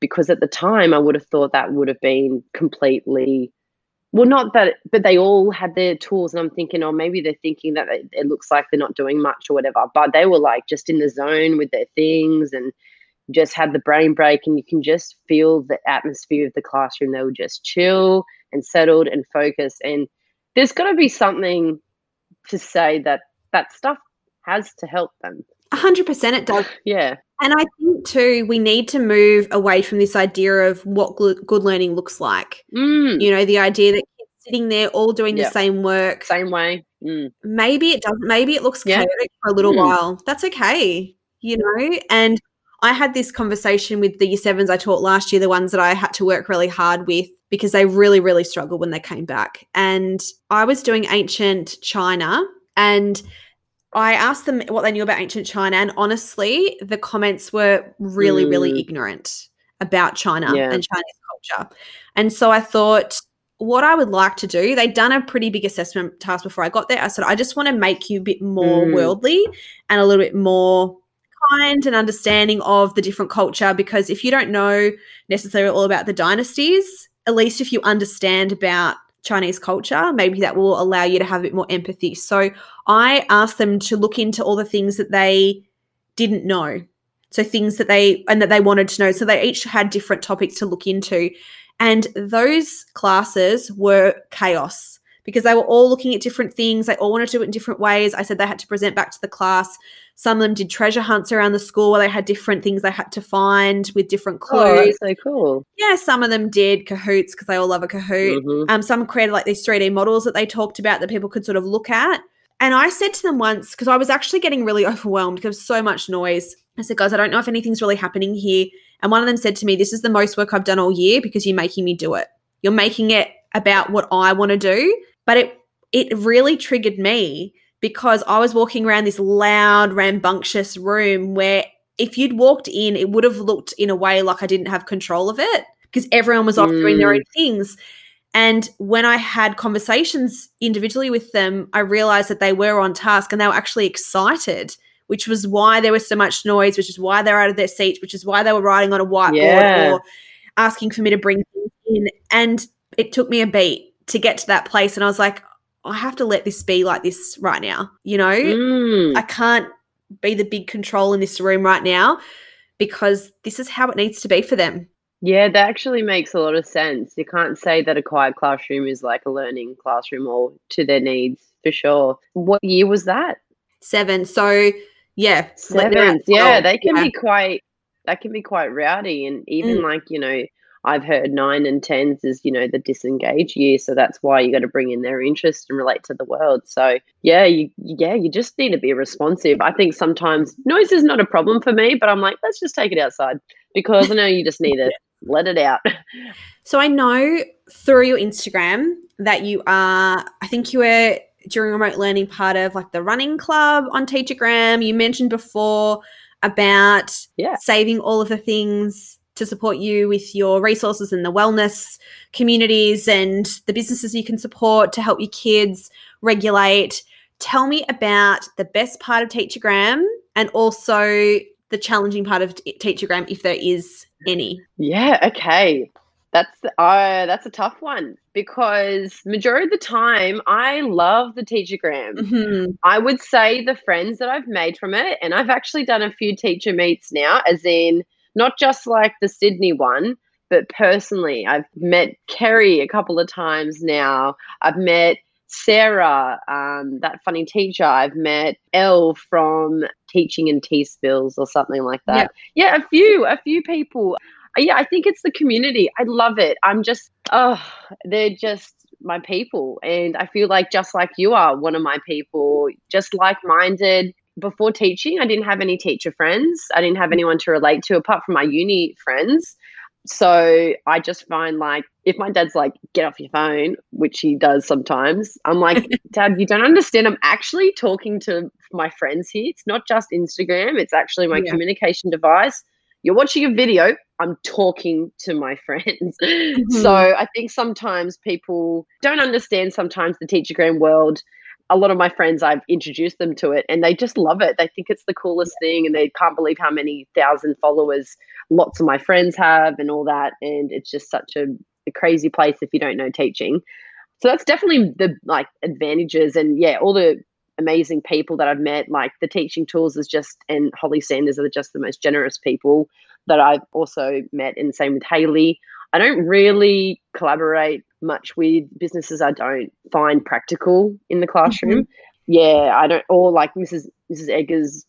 Because at the time, I would have thought that would have been completely well not that but they all had their tools and i'm thinking oh maybe they're thinking that it, it looks like they're not doing much or whatever but they were like just in the zone with their things and just had the brain break and you can just feel the atmosphere of the classroom. They were just chill and settled and focused and there's got to be something to say that that stuff has to help them. 100% it does. yeah And I think too, we need to move away from this idea of what good learning looks like. mm, You know, the idea that kids sitting there all doing Yeah. the same work. same way mm. Maybe it doesn't. Maybe it looks Yeah. chaotic for a little Mm. while. That's okay. You know, and I had this conversation with the year sevens I taught last year, the ones that I had to work really hard with because they really, really struggled when they came back. And I was doing ancient China and I asked them what they knew about ancient China. And honestly, the comments were really, really Mm. ignorant about China Yeah. and Chinese culture. And so I thought, what I would like to do, they'd done a pretty big assessment task before I got there. I said, I just want to make you a bit more Mm. worldly and a little bit more kind and understanding of the different culture. Because if you don't know necessarily all about the dynasties, at least if you understand about Chinese culture, maybe that will allow you to have a bit more empathy. So I asked them to look into all the things that they didn't know. So things that they and that they wanted to know. So they each had different topics to look into. And those classes were chaos because they were all looking at different things. They all wanted to do it in different ways. I said they had to present back to the class. Some of them did treasure hunts around the school where they had different things they had to find with different oh clues. that's so cool yeah, some of them did Kahoots because they all love a Kahoot. Mhm. Um, some created like these 3D models that they talked about that people could sort of look at. And I said to them once, because I was actually getting really overwhelmed because so much noise. I said, guys, I don't know if anything's really happening here. And one of them said to me, This is the most work I've done all year because you're making me do it. You're making it about what I want to do. But it it really triggered me because I was walking around this loud, rambunctious room where if you'd walked in, it would have looked in a way like I didn't have control of it because everyone was off doing their Mm. own things. And when I had conversations individually with them, I realized that they were on task and they were actually excited, which was why there was so much noise, which is why they're out of their seats, which is why they were writing on a whiteboard Yeah. or asking for me to bring things in. And it took me a beat to get to that place. And I was like, I have to let this be like this right now. You know, Mm. I can't be the big control in this room right now because this is how it needs to be for them. Yeah, that actually makes a lot of sense. You can't say that a quiet classroom is like a learning classroom or to their needs for sure. What year was that? Seven. So, yeah. let them out Sevens. Yeah, they can Yeah. be quite that can be quite rowdy and even Mm. like, you know, I've heard nine and tens is, you know, the disengage year. So that's why you got to bring in their interest and relate to the world. So yeah, you yeah, you just need to be responsive. I think sometimes noise is not a problem for me, but I'm like, let's just take it outside because I know you just need to <laughs> let it out. <laughs> So I know through your Instagram that you are, I think you were during remote learning part of like the running club on Teachergram. You mentioned before about Yeah. saving all of the things to support you with your resources and the wellness communities and the businesses you can support to help your kids regulate. Tell me about the best part of Teachergram and also the challenging part of Teachergram if there is any. Yeah, okay. That's uh, that's a tough one because majority of the time I love the teachergram. Mhm. I would say the friends that I've made from it, and I've actually done a few teacher meets now, as in not just like the Sydney one, but personally, I've met Kerry a couple of times now. I've met Sarah, um, that funny teacher. I've met Elle from Teaching and Tea Spills or something like that. Yeah, a few, a few people. Uh, Yeah, I think it's the community. I love it. I'm just, oh, they're just my people. And I feel like just like you are one of my people, just like minded. Before teaching, I didn't have any teacher friends. I didn't have anyone to relate to apart from my uni friends. So I just find like if my dad's like, get off your phone, which he does sometimes, I'm like, <laughs> Dad, you don't understand. I'm actually talking to my friends here. It's not just Instagram, it's actually my Yeah. communication device. You're watching a video, I'm talking to my <laughs> friends. So Mhm. I think sometimes people don't understand sometimes the teachergram world. A lot of my friends, I've introduced them to it and they just love it. They think it's the coolest thing and they can't believe how many thousand followers lots of my friends have and all that. And it's just such a, a crazy place if you don't know teaching. So that's definitely the like advantages and yeah, all the amazing people that I've met. Like the teaching tools is just and Holly Sanders are just the most generous people that I've also met, and same with Haley. I don't really collaborate much with businesses I don't find practical in the classroom. Yeah, I don't or like Mrs. Mrs. Eggers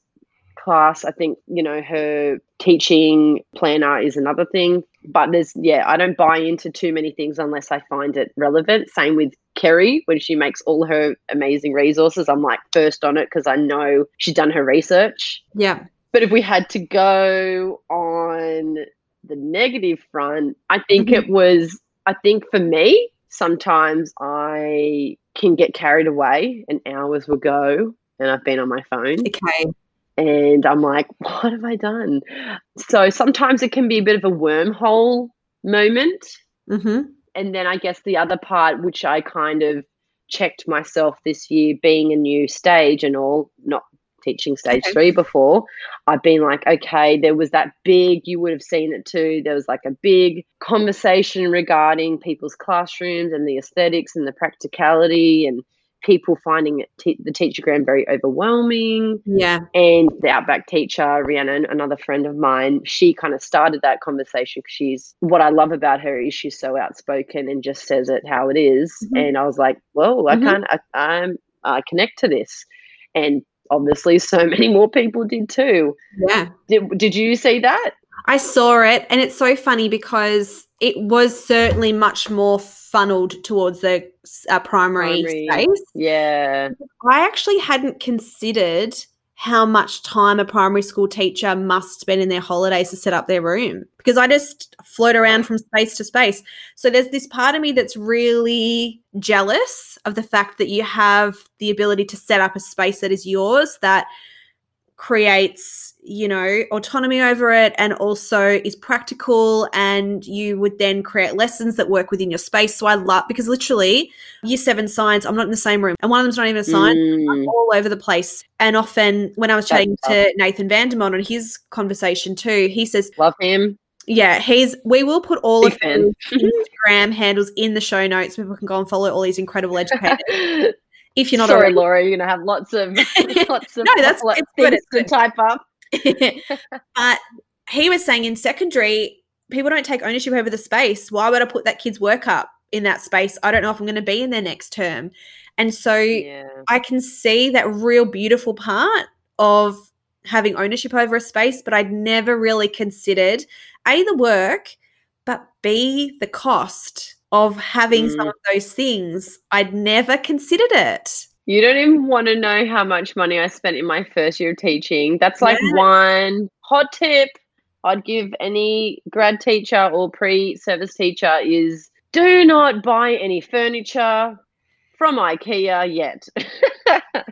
class. I think, you know, her teaching planner is another thing. But there's yeah, I don't buy into too many things unless I find it relevant. Same with Kerry when she makes all her amazing resources. I'm like first on it because I know she's done her research. Yeah. But if we had to go on the negative front, I think Mhm. it was, I think for me, sometimes I can get carried away and hours will go and I've been on my phone Okay. and I'm like, <laughs> what have I done? So sometimes it can be a bit of a wormhole moment. Mm-hmm. And then I guess the other part, which I kind of checked myself this year, being a new stage and all, not teaching stage Okay. three before, I've been like, okay, there was that big, you would have seen it too. There was like a big conversation regarding people's classrooms and the aesthetics and the practicality and people finding it te- the teachergram very overwhelming. Yeah. And the Outback teacher, Rhiannon, another friend of mine, she kind of started that conversation because she's what I love about her is she's so outspoken and just says it how it is. Mhm. And I was like, well, I Mhm. can't, I, I'm, I connect to this. And obviously, so <laughs> many more people did too. Yeah. Did, did you see that? I saw it, and it's so funny because it was certainly much more funneled towards the uh, primary, Primary. space. Yeah. I actually hadn't considered how much time a primary school teacher must spend in their holidays to set up their room because I just float around from space to space. So there's this part of me that's really jealous of the fact that you have the ability to set up a space that is yours that creates, you know, autonomy over it and also is practical and you would then create lessons that work within your space. So I love because literally year 7 science, I'm not in the same room and one of them's not even a science Mm, all over the place. And often, when I was That's chatting to Nathan Vandermont on his conversation too, he says, love him. "Yeah, he's. We will put all Big of his Instagram handles in the show notes. People can go and follow all these incredible educators. <laughs> if you're not Sorry, already, Laura, you're gonna have lots of <laughs> <laughs> lots of No, that's- lots it's good, it's to good. type up. <laughs> but he was saying in secondary, people don't take ownership over the space. Why would I put that kid's work up in that space? I don't know if I'm going to be in there next term. And so Yeah. I can see that real beautiful part of having ownership over a space, but I'd never really considered A, the work, but B, the cost of having some Mm. of those things. I'd never considered it. You don't even want to know how much money I spent in my first year of teaching. That's like Yeah. one hot tip I'd give any grad teacher or pre-service teacher is do not buy any furniture from IKEA yet. <laughs> I,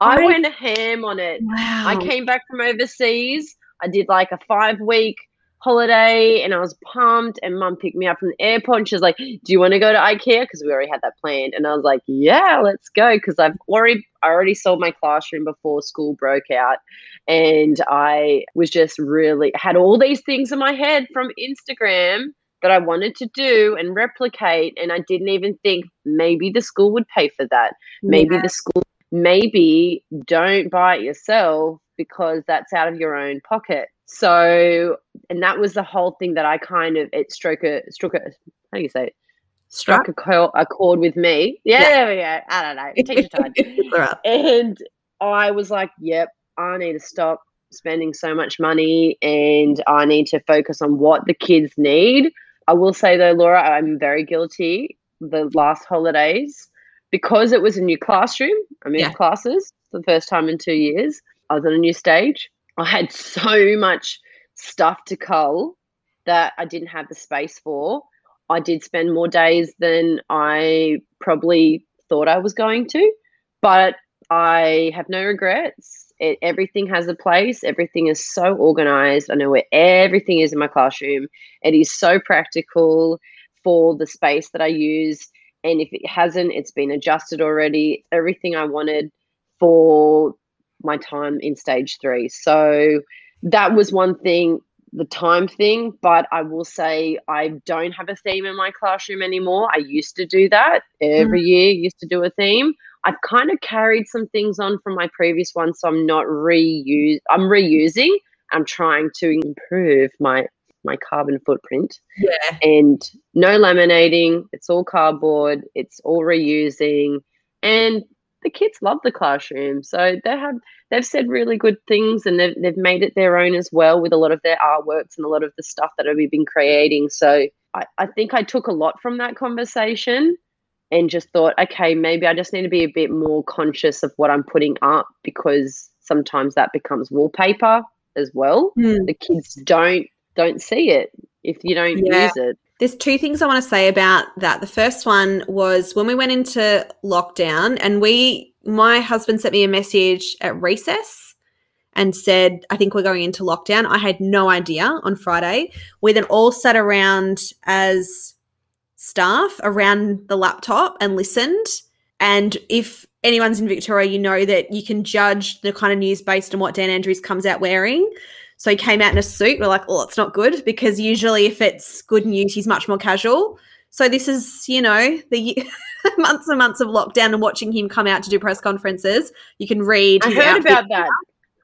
I- went ham on it. Wow. I came back from overseas. I did like a five week holiday and I was pumped. And mum picked me up from the airport and she was like, Do you want to go to IKEA? Because we already had that planned. And I was like, Yeah, let's go. Because I've already I already sold my classroom before school broke out. And I was just really had all these things in my head from Instagram that I wanted to do and replicate. And I didn't even think maybe the school would pay for that. Maybe Yeah. the school, maybe don't buy it yourself because that's out of your own pocket. So, and that was the whole thing that I kind of, it struck a, struck a, how do you say it? Struck a, co- a chord with me. Yeah, Yeah. there we go. I don't know. Teacher time. <laughs> And I was like, yep, I need to stop spending so much money and I need to focus on what the kids need. I will say though, Laura, I'm very guilty the last holidays because it was a new classroom. I moved Yeah. classes for the first time in two years. I was on a new stage. I had so much stuff to cull that I didn't have the space for. I did spend more days than I probably thought I was going to, but I have no regrets. It, everything has a place. Everything is so organized. I know where everything is in my classroom. It is so practical for the space that I use. And if it hasn't, it's been adjusted already. Everything I wanted for my time in stage three. So that was one thing, the time thing. But I will say I don't have a theme in my classroom anymore. I used to do that hmm. every year, used to do a theme. I've kind of carried some things on from my previous one, so I'm not reuse. I'm reusing. I'm trying to improve my my carbon footprint Yeah. and no laminating. It's all cardboard. It's all reusing, and the kids love the classroom. So they have they've said really good things, and they've they've made it their own as well with a lot of their artworks and a lot of the stuff that we've been creating. So I, I think I took a lot from that conversation and just thought, okay, maybe I just need to be a bit more conscious of what I'm putting up because sometimes that becomes wallpaper as well. Hmm. The kids don't don't see it if you don't Yeah. use it. There's two things I want to say about that. The first one was when we went into lockdown, and we, my husband sent me a message at recess and said, I think we're going into lockdown. I had no idea on Friday. We then all sat around as staff around the laptop and listened. And if anyone's in Victoria, you know that you can judge the kind of news based on what Dan Andrews comes out wearing. So he came out in a suit. We're like, oh, it's not good because usually if it's good news, he's much more casual. So this is, you know, the <laughs> months and months of lockdown and watching him come out to do press conferences. You can read. I heard about that.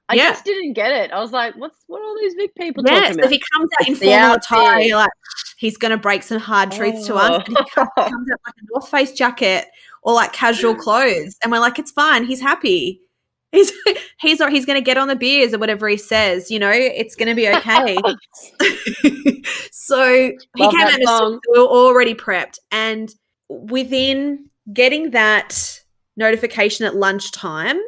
I Yeah. just didn't get it. I was like, what's what are all these big people Yes, talking if about? he comes out in formal attire, like, he's going to break some hard truths to us. And he Oh. comes out like a North Face jacket or like casual <gasps> clothes, and we're like, it's fine. He's happy. He's <laughs> he's he's going to get on the beers or whatever he says. You know, it's going to be <laughs> okay. <laughs> so he came out in a song. we were already prepped, and within getting that notification at lunchtime,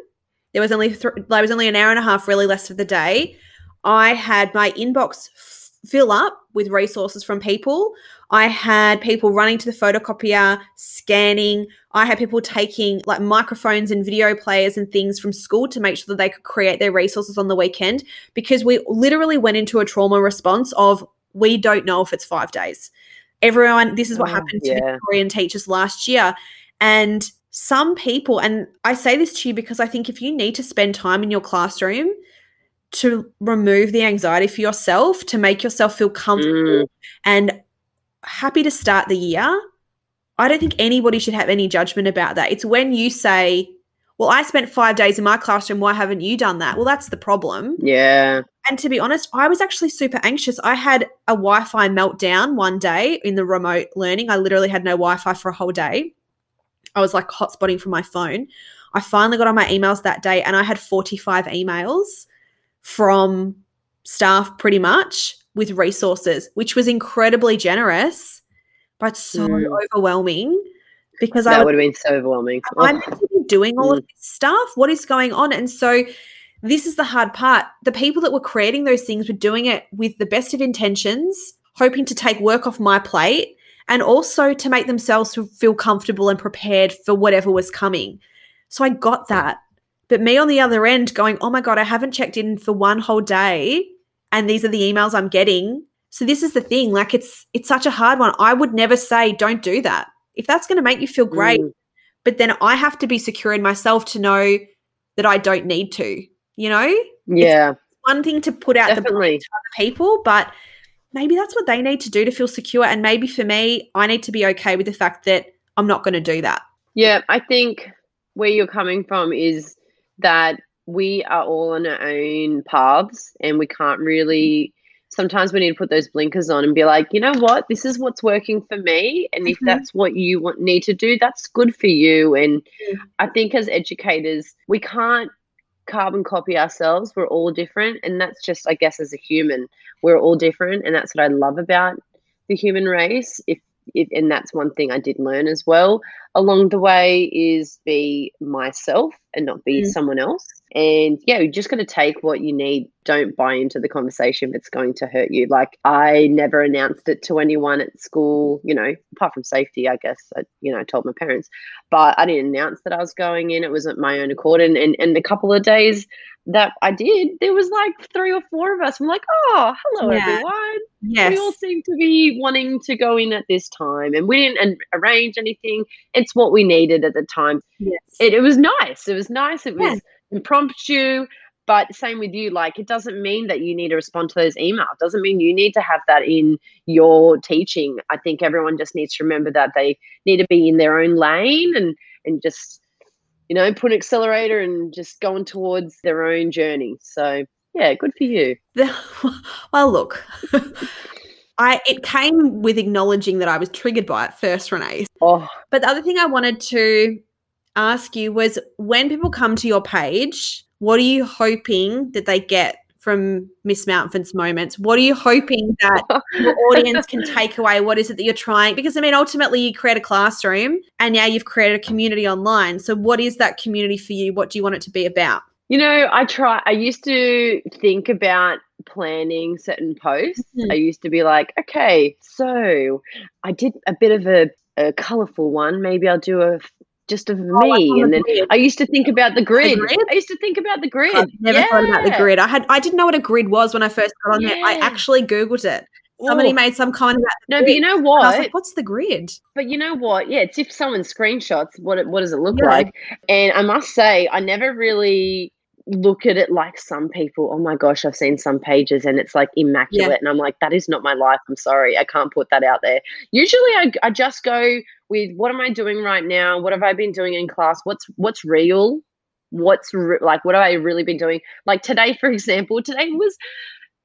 there was only th- there was only an hour and a half, really less of the day. I had my inbox f- fill up with resources from people. I had people running to the photocopier, scanning. I had people taking like microphones and video players and things from school to make sure that they could create their resources on the weekend because we literally went into a trauma response of we don't know if it's five days. Everyone, this is what Oh, happened to yeah. Victorian teachers last year. And some people, and I say this to you because I think if you need to spend time in your classroom to remove the anxiety for yourself, to make yourself feel comfortable Mm, and happy to start the year, I don't think anybody should have any judgment about that. It's when you say, Well, I spent five days in my classroom. Why haven't you done that? Well, that's the problem. yeah. And to be honest, I was actually super anxious. I had a Wi Fi meltdown one day in the remote learning. I literally had no Wi Fi for a whole day. I was like hotspotting from my phone. I finally got on my emails that day and I had 45 emails from staff pretty much with resources, which was incredibly generous, but so Mm. overwhelming because I That was would have been so overwhelming. Am I Oh, meant to be doing all of this stuff? What is going on? And so this is the hard part. The people that were creating those things were doing it with the best of intentions, hoping to take work off my plate and also to make themselves feel comfortable and prepared for whatever was coming. So I got that. But me on the other end going, oh my God, I haven't checked in for one whole day. And these are the emails I'm getting. So this is the thing. Like it's it's such a hard one. I would never say don't do that. If that's going to make you feel great, mm, but then I have to be secure in myself to know that I don't need to. You know, yeah, one thing to put out the definitely. people, but maybe that's what they need to do to feel secure. And maybe for me, I need to be okay with the fact that I'm not going to do that. Yeah, I think where you're coming from is that we are all on our own paths and we can't really sometimes we need to put those blinkers on and be like you know what this is what's working for me and if Mhm. that's what you want need to do that's good for you and Mm. i think as educators we can't carbon copy ourselves we're all different and that's just i guess as a human we're all different and that's what i love about the human race if if and that's one thing i did learn as well along the way is be myself and not be Mm. someone else. And yeah you just got to take what you need. Don't buy into the conversation if it's going to hurt you. Like i never announced it to anyone at school you know apart from safety i guess i you know told my parents. But i didn't announce that i was going in. It was at my own accord. And and, and a couple of days that i did there was like three or four of us. I'm like oh hello Yeah. everyone. Yes. we all seem to be wanting to go in at this time and we didn't an- arrange anything. It's what we needed at the time. Yes. it, it was nice. It was nice. It was impromptu but same with you like it doesn't mean that you need to respond to those emails. It doesn't mean you need to have that in your teaching. I think everyone just needs to remember that they need to be in their own lane and and just you know put an accelerator and just going towards their own journey. So yeah good for you. Well, look, <laughs> I it came with acknowledging that I was triggered by it first, Renee. oh. But the other thing I wanted to ask you was when people come to your page, what are you hoping that they get from Miss Mountford's moments? What are you hoping that your <laughs> audience can take away? What is it that you're trying? Because I mean, ultimately, you create a classroom and now you've created a community online. So, what is that community for you? What do you want it to be about? You know, I try. I used to think about planning certain posts. Mhm. I used to be like, okay, so I did a bit of a, a colorful one. Maybe I'll do a just of oh, like me, the and then grid. I used to think about the grid. grid? I used to think about the grid. I've never thought about the grid. I had I didn't know what a grid was when I first got on there. I actually googled it. Somebody Ooh. made some comment about the no, but you know and I was what? like, "What's the grid?" But you know what? Yeah, it's if someone screenshots what it, what does it look Yeah. like? And I must say, I never really look at it like some people. Oh my gosh, I've seen some pages and it's like immaculate, and I'm like, that is not my life. I'm sorry, I can't put that out there. Usually, I I just go with what am I doing right now? What have I been doing in class? What's what's real? What's re- like? What have I really been doing? Like today, for example, today was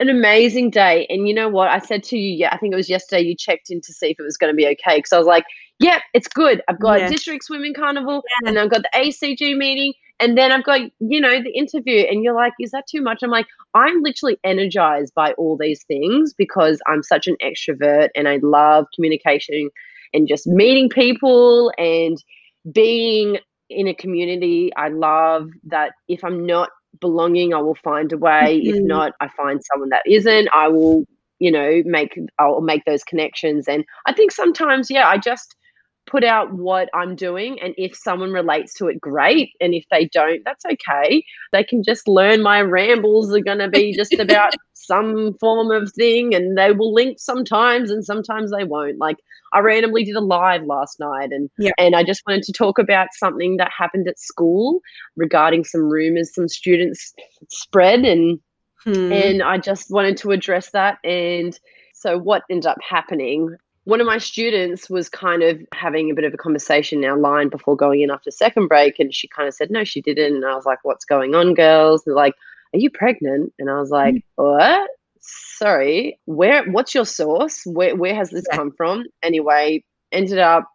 an amazing day. And you know what? I said to you, yeah, I think it was yesterday, you checked in to see if it was going to be okay. Because I was like, yep, it's good. I've got Yeah. District Swimming Carnival Yeah. and I've got the ACG meeting. And then I've got, you know, the interview. And you're like, is that too much? I'm like, I'm literally energized by all these things because I'm such an extrovert and I love communication and just meeting people and being in a community. I love that if I'm not belonging, I will find a way. If Mhm. not, I find someone that isn't. I will, you know, make I'll make those connections. And I think sometimes, yeah, I just put out what I'm doing. And if someone relates to it, great. And if they don't, that's okay. They can just learn my rambles are gonna be just about <laughs> some form of thing and they will link sometimes and sometimes they won't. Like I randomly did a live last night and Yeah. and I just wanted to talk about something that happened at school regarding some rumors some students spread and Hmm. and I just wanted to address that. And so, what ended up happening? One of my students was kind of having a bit of a conversation in our line before going in after second break, and she kind of said, "No, she didn't." And I was like, "What's going on, girls?" And they're like, "Are you pregnant?" And I was like, mm. "What?" Sorry, where? What's your source? Where? Where has this come from? Anyway, ended up.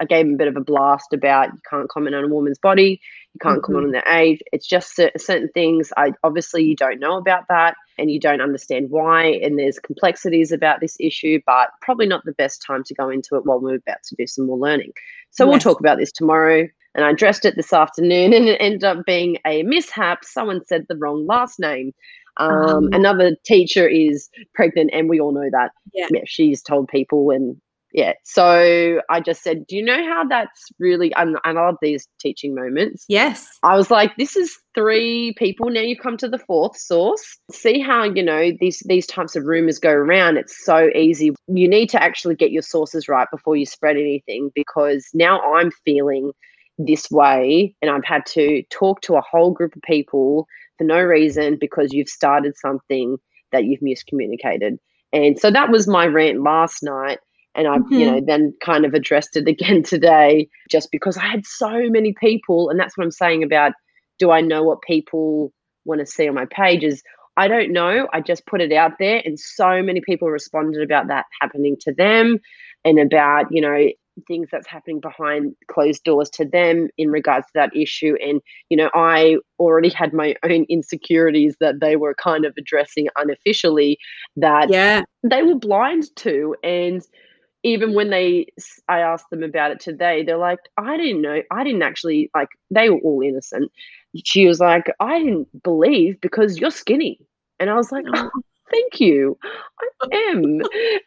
I gave him a bit of a blast about you can't comment on a woman's body, you can't comment on their age. It's just certain things. I obviously you don't know about that, and you don't understand why. And there's complexities about this issue, but probably not the best time to go into it while we're about to do some more learning. So we'll talk about this tomorrow. And I addressed it this afternoon, and it ended up being a mishap. Someone said the wrong last name. Um, Um. another teacher is pregnant, and we all know that. Yeah. yeah, she's told people, and yeah. So I just said, do you know how that's really? And I love these teaching moments. Yes. I was like, this is three people. Now you've come to the fourth source. See how, you know, these these types of rumors go around. It's so easy. You need to actually get your sources right before you spread anything because now I'm feeling this way and I've had to talk to a whole group of people for no reason because you've started something that you've miscommunicated. And so that was my rant last night. And I, you know, mm-hmm. then kind of addressed it <laughs> again today just because I had so many people. And that's what I'm saying about do I know what people want to see on my pages? I don't know. I just put it out there, and so many people responded about that happening to them and about, you know, things that's happening behind closed doors to them in regards to that issue. And, you know, I already had my <laughs> own insecurities that they were kind of addressing unofficially that Yeah. they were blind to. And even when they, I asked them about it today, they're like, I didn't know, I didn't actually, like, they were all innocent. She was like, I didn't believe because you're skinny. And I was like, Oh. oh, thank you. I am.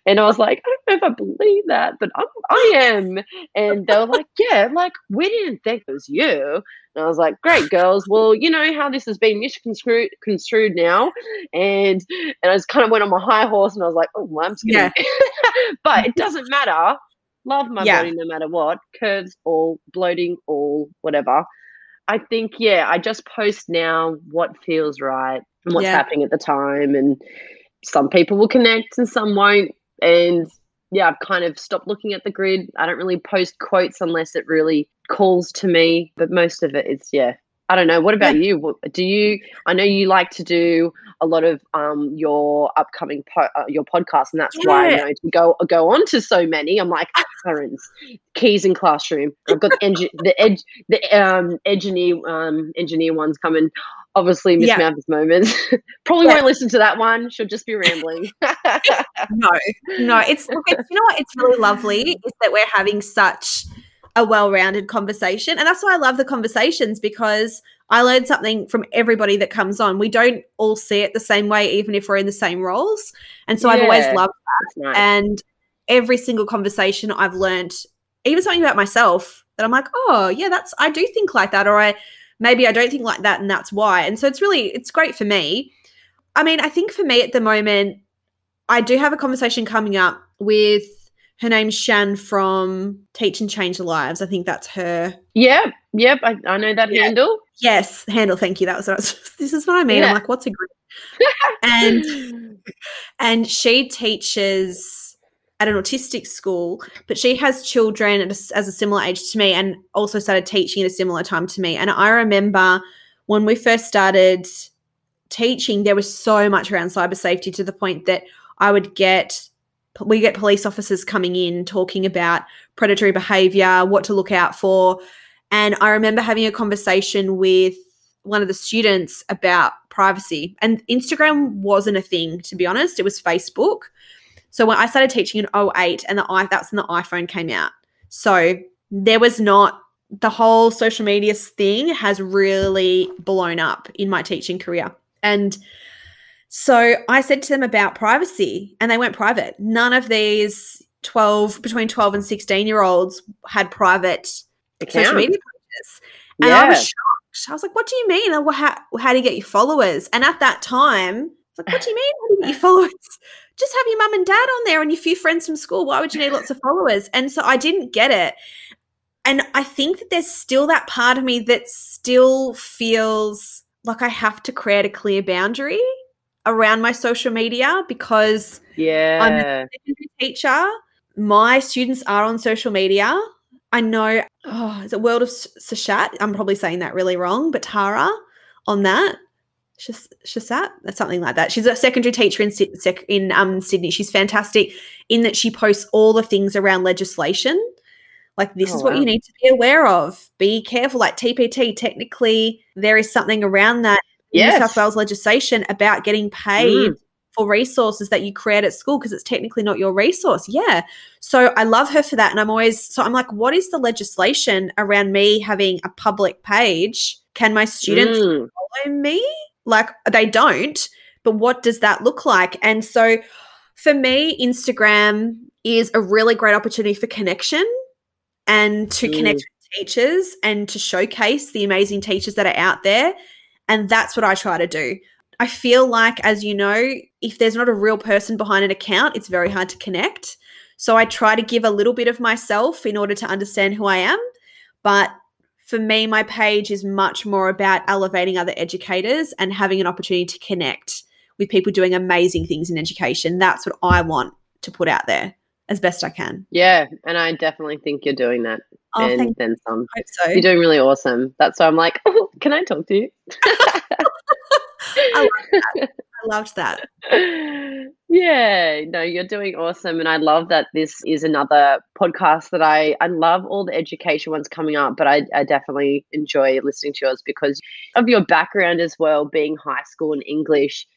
And I was like, I don't know if I believe that, but I'm, I am. And they were like, yeah, like, we didn't think it was you. And I was like, great, girls. Well, you know how this has been misconstrued construed now. And and I just kind of went on my high horse and I was like, oh, well, I'm skinny. Yeah. <laughs> but it doesn't matter. Love my Yeah. body no matter what. Curves, all bloating, all whatever. I think, yeah, I just post now what feels right and what's Yeah. happening at the time. And some people will connect and some won't. And yeah, I've kind of stopped looking at the grid. I don't really post quotes unless it really calls to me. But most of it is, yeah. I don't know. What about you? Do you? I know you like to do a lot of um your upcoming po- uh, your podcast, and that's why I know to go go on to so many. I'm like parents, keys in classroom. I've got the engi- the edge the um engineer um engineer ones coming. Obviously, Miss Yeah. Mountford's moments. <laughs> Probably Yeah. won't listen to that one. She'll just be rambling. <laughs> No, no. It's look, it's you know what? It's really lovely is that we're having such a well-rounded conversation, and that's why I love the conversations because I learn something from everybody that comes on. We don't all see it the same way, even if we're in the same roles, and so I've always loved That's nice. and every single conversation I've learned, even something about myself that I'm like, oh yeah, that's I do think like that, or I maybe I don't think like that, and that's why. And so it's really it's great for me. I mean, I think for me at the moment, I do have a conversation coming up with her name's Shan from Teach and Change Lives. I think that's her. Yep, yep. I, I know that Yeah. handle. Yes, handle. Thank you. That was what I was. <laughs> This is what I mean. Yeah. I'm like, what's a group? and and she teaches at an autistic school, but she has children as a similar age to me, and also started teaching at a similar time to me. And I remember when we first started teaching, there was so much around cyber safety to the point that I would get we get police officers coming in talking about predatory behavior, what to look out for. And I remember having a conversation with one of the students about privacy. And Instagram wasn't a thing, to be honest. It was Facebook. So when I started teaching in 08 and the i that's when the iPhone came out. So there was not the whole social media thing has really blown up in my teaching career. And so I said to them about privacy and they went private. None of these 12 between 12 and 16 year olds had private social media pages. And I was shocked. I was like, what do you mean? How, how do you get your followers? And at that time, like, what do you mean? How do you get your followers? Just have your mum and dad on there and your few friends from school. Why would you need lots of followers? And so I didn't get it. And I think that there's still that part of me that still feels like I have to create a clear boundary around my social media because Yeah. I'm a teacher. My students are on social media. I know, oh, is it World of Sashat? I'm probably saying that really wrong, but Tara on that. Shas- Shasat? That's something like that. She's a secondary teacher in, in um, Sydney. She's fantastic in that she posts all the things around legislation. Like, this Oh, is what wow. you need to be aware of. Be careful. Like, TPT, technically, there is something around that in New South Wales legislation about getting paid Mm. for resources that you create at school because it's technically not your resource. Yeah. So I love her for that. And I'm always, so I'm like, what is the legislation around me having a public page? Can my students Mm. follow me? Like they don't, but what does that look like? And so for me, Instagram is a really great opportunity for connection and to Mm. connect with teachers and to showcase the amazing teachers that are out there. And that's what I try to do. I feel like, as you know, if there's not a real person behind an account, it's very hard to connect. So I try to give a little bit of myself in order to understand who I am. But for me, my page is much more about elevating other educators and having an opportunity to connect with people doing amazing things in education. That's what I want to put out there as best I can. Yeah, and I definitely think you're doing that. Oh, and thank then some. I hope so. You're doing really awesome. That's why I'm like, <laughs> oh, can I talk to you? <laughs> I love that. <laughs> I loved that. <laughs> yeah, no, you're doing awesome. And I love that this is another podcast that I, I love all the education ones coming up, but I, I definitely enjoy listening to yours because of your background as well, being high school and English.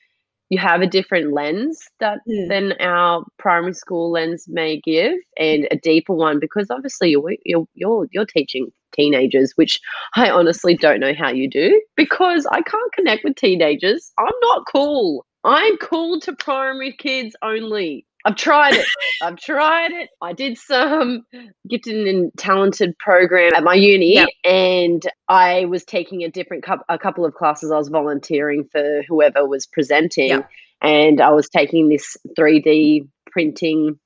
You have a different lens that Mm. than our primary school lens may give, and a deeper one because obviously you're you're you're, you're teaching teenagers, which I honestly don't know how you do because I can't connect with teenagers. I'm not cool. I'm cool to primary kids only. I've tried it. <laughs> I've tried it. I did some gifted and talented program at my uni, Yep. and I was taking a different coup a couple of classes. I was volunteering for whoever was presenting, Yep. and I was taking this 3D printing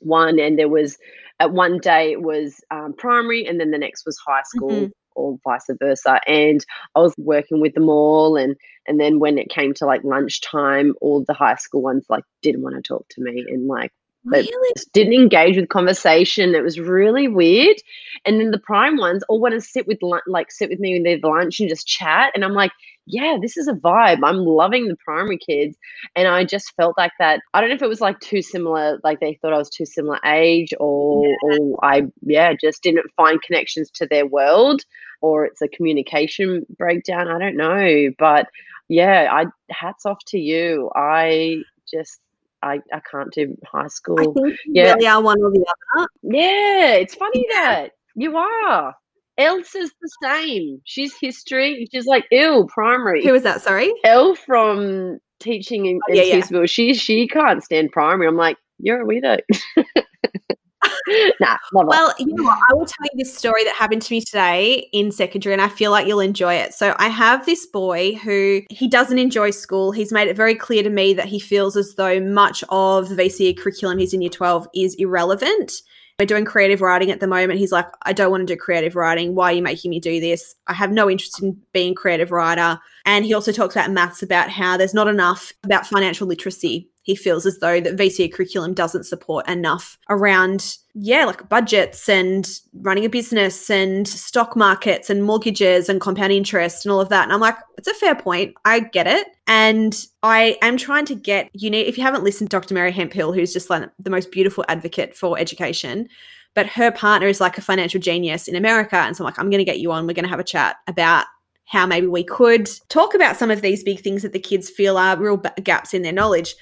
one, and there was at one day it was um, primary, and then the next was high school. Mhm. Or vice versa, and I was working with them all, and and then when it came to like lunchtime, all the high school ones like didn't want to talk to me, and like Really? just didn't engage with conversation. It was really weird. And then the prime ones all want to sit with like sit with me when they've lunch and just chat. And I'm like, yeah, this is a vibe. I'm loving the primary kids. And I just felt like that. I don't know if it was like too similar, like they thought I was too similar age, or or I yeah just didn't find connections to their world, or it's a communication breakdown. I don't know, but yeah, I hats off to you. I just. I, I can't do high school. I think you Yeah. really are one or the other. Yeah, it's funny that you are. Elsa's the same. She's history. She's like, ew, primary. Who was that? Sorry. Elle from teaching in, in yeah, yeah. She she can't stand primary. I'm like, you're a weirdo. <laughs> nah. Well, you know what? I will tell you this story that happened to me today in secondary, and I feel like you'll enjoy it. So, I have this boy who he doesn't enjoy school. He's made it very clear to me that he feels as though much of the VCE curriculum he's in year 12 is irrelevant. We're doing creative writing at the moment. He's like, I don't want to do creative writing. Why are you making me do this? I have no interest in being a creative writer. And he also talks about maths about how there's not enough about financial literacy. He feels as though that VCE curriculum doesn't support enough around, yeah, like budgets and running a business and stock markets and mortgages and compound interest and all of that. And I'm like, it's a fair point. I get it. And I am trying to get, you need, if you haven't listened to Dr. Mary Hemphill, who's just like the most beautiful advocate for education, but her partner is like a financial genius in America. And so I'm like, I'm going to get you on. We're going to have a chat about how maybe we could talk about some of these big things that the kids feel are real gaps in their knowledge.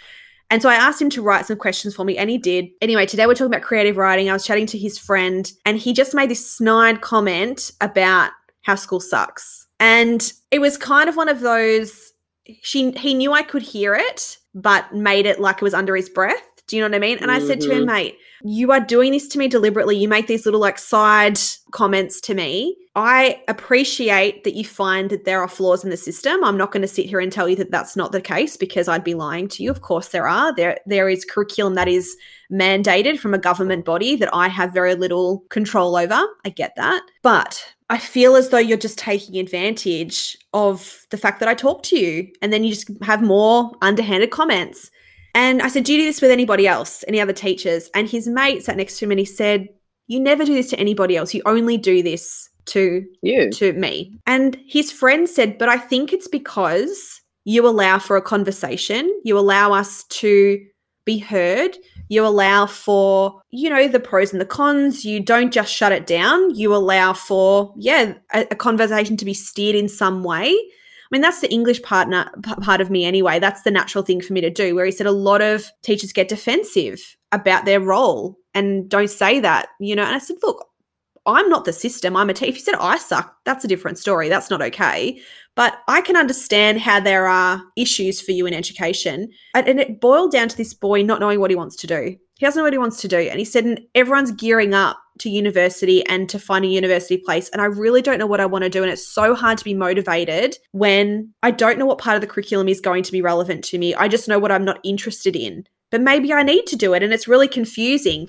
And so I asked him to write some questions for me, and he did. Anyway, today we're talking about creative writing. I was chatting to his friend, and he just made this snide comment about how school sucks. And it was kind of one of those she he knew I could hear it, but made it like it was under his breath. Do you know what I mean? And I said to him, Mhm. mate, you are doing this to me deliberately. You make these little like side comments to me. I appreciate that you find that there are flaws in the system. I'm not going to sit here and tell you that that's not the case because I'd be lying to you. Of course there are. There there is curriculum that is mandated from a government body that I have very little control over. I get that. But I feel as though you're just taking advantage of the fact that I talk to you and then you just have more underhanded comments. And I said, Do you do this with anybody else, any other teachers? And his mate sat next to him and he said, You never do this to anybody else. You only do this to you. to me. And his friend said, But I think it's because you allow for a conversation, you allow us to be heard, you allow for, you know, the pros and the cons. You don't just shut it down, you allow for, yeah, a, a conversation to be steered in some way. Mean, that's the English partner p- part of me anyway. That's the natural thing for me to do. Where he said a lot of teachers get defensive about their role and don't say that, you know. And I said, look, I'm not the system. I'm a teacher. If you said I suck, that's a different story. That's not okay. But I can understand how there are issues for you in education. And it boiled down to this boy not knowing what he wants to do. He doesn't know what he wants to do. And he said, and everyone's gearing up to university and to find a university place. And I really don't know what I want to do. And it's so hard to be motivated when I don't know what part of the curriculum is going to be relevant to me. I just know what I'm not interested in. But maybe I need to do it. And it's really confusing.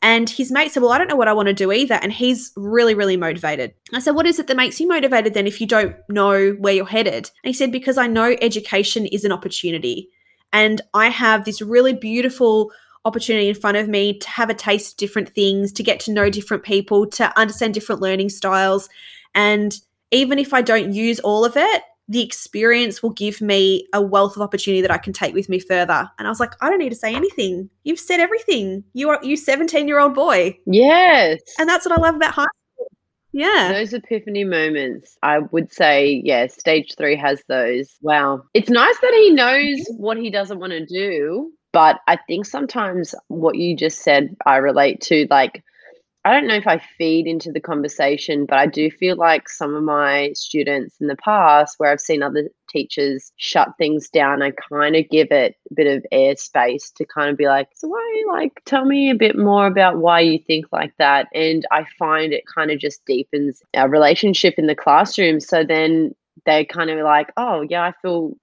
And his mate said, Well, I don't know what I want to do either. And he's really, really motivated. I said, What is it that makes you motivated then if you don't know where you're headed? And he said, Because I know education is an opportunity. and I have this really beautiful opportunity in front of me to have a taste of different things, to get to know different people, to understand different learning styles. And even if I don't use all of it, the experience will give me a wealth of opportunity that I can take with me further. And I was like, I don't need to say anything. You've said everything. You are you 17 year old boy. Yes. And that's what I love about high school. Yeah. Those epiphany moments, I would say, yeah, stage three has those. Wow. It's nice that he knows what he doesn't want to do. But I think sometimes what you just said, I relate to. Like, I don't know if I feed into the conversation, but I do feel like some of my students in the past, where I've seen other teachers shut things down, I kind of give it a bit of airspace to kind of be like, so why, like, tell me a bit more about why you think like that. And I find it kind of just deepens our relationship in the classroom. So then they kind of like, oh, yeah, I feel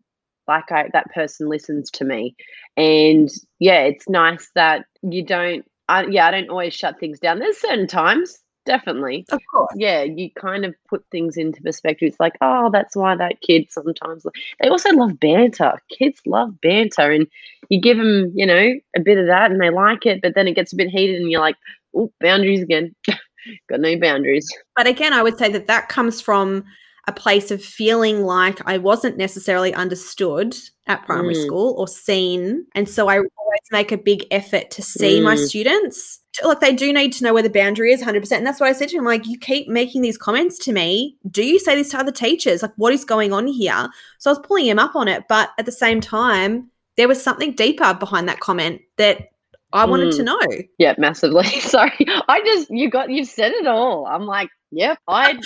like I, that person listens to me. And yeah, it's nice that you don't I, yeah, I don't always shut things down. There's certain times, definitely. Of course. Yeah, you kind of put things into perspective. It's like, oh, that's why that kid sometimes. They also love banter. Kids love banter, and you give them, you know, a bit of that, and they like it. But then it gets a bit heated, and you're like, oh, boundaries again. <laughs> Got no boundaries. But again, I would say that that comes from a place of feeling like I wasn't necessarily understood at primary Mm. school or seen. And so I always make a big effort to see my Mm. students. Like they do need to know where the boundary is 100%. And that's what I said to him. Like, you keep making these comments to me. Do you say this to other teachers? Like, what is going on here? So I was pulling him up on it. But at the same time, there was something deeper behind that comment that I wanted to know. Yeah, massively. <laughs> Sorry, I just you got you've said it all. I'm like, yep. I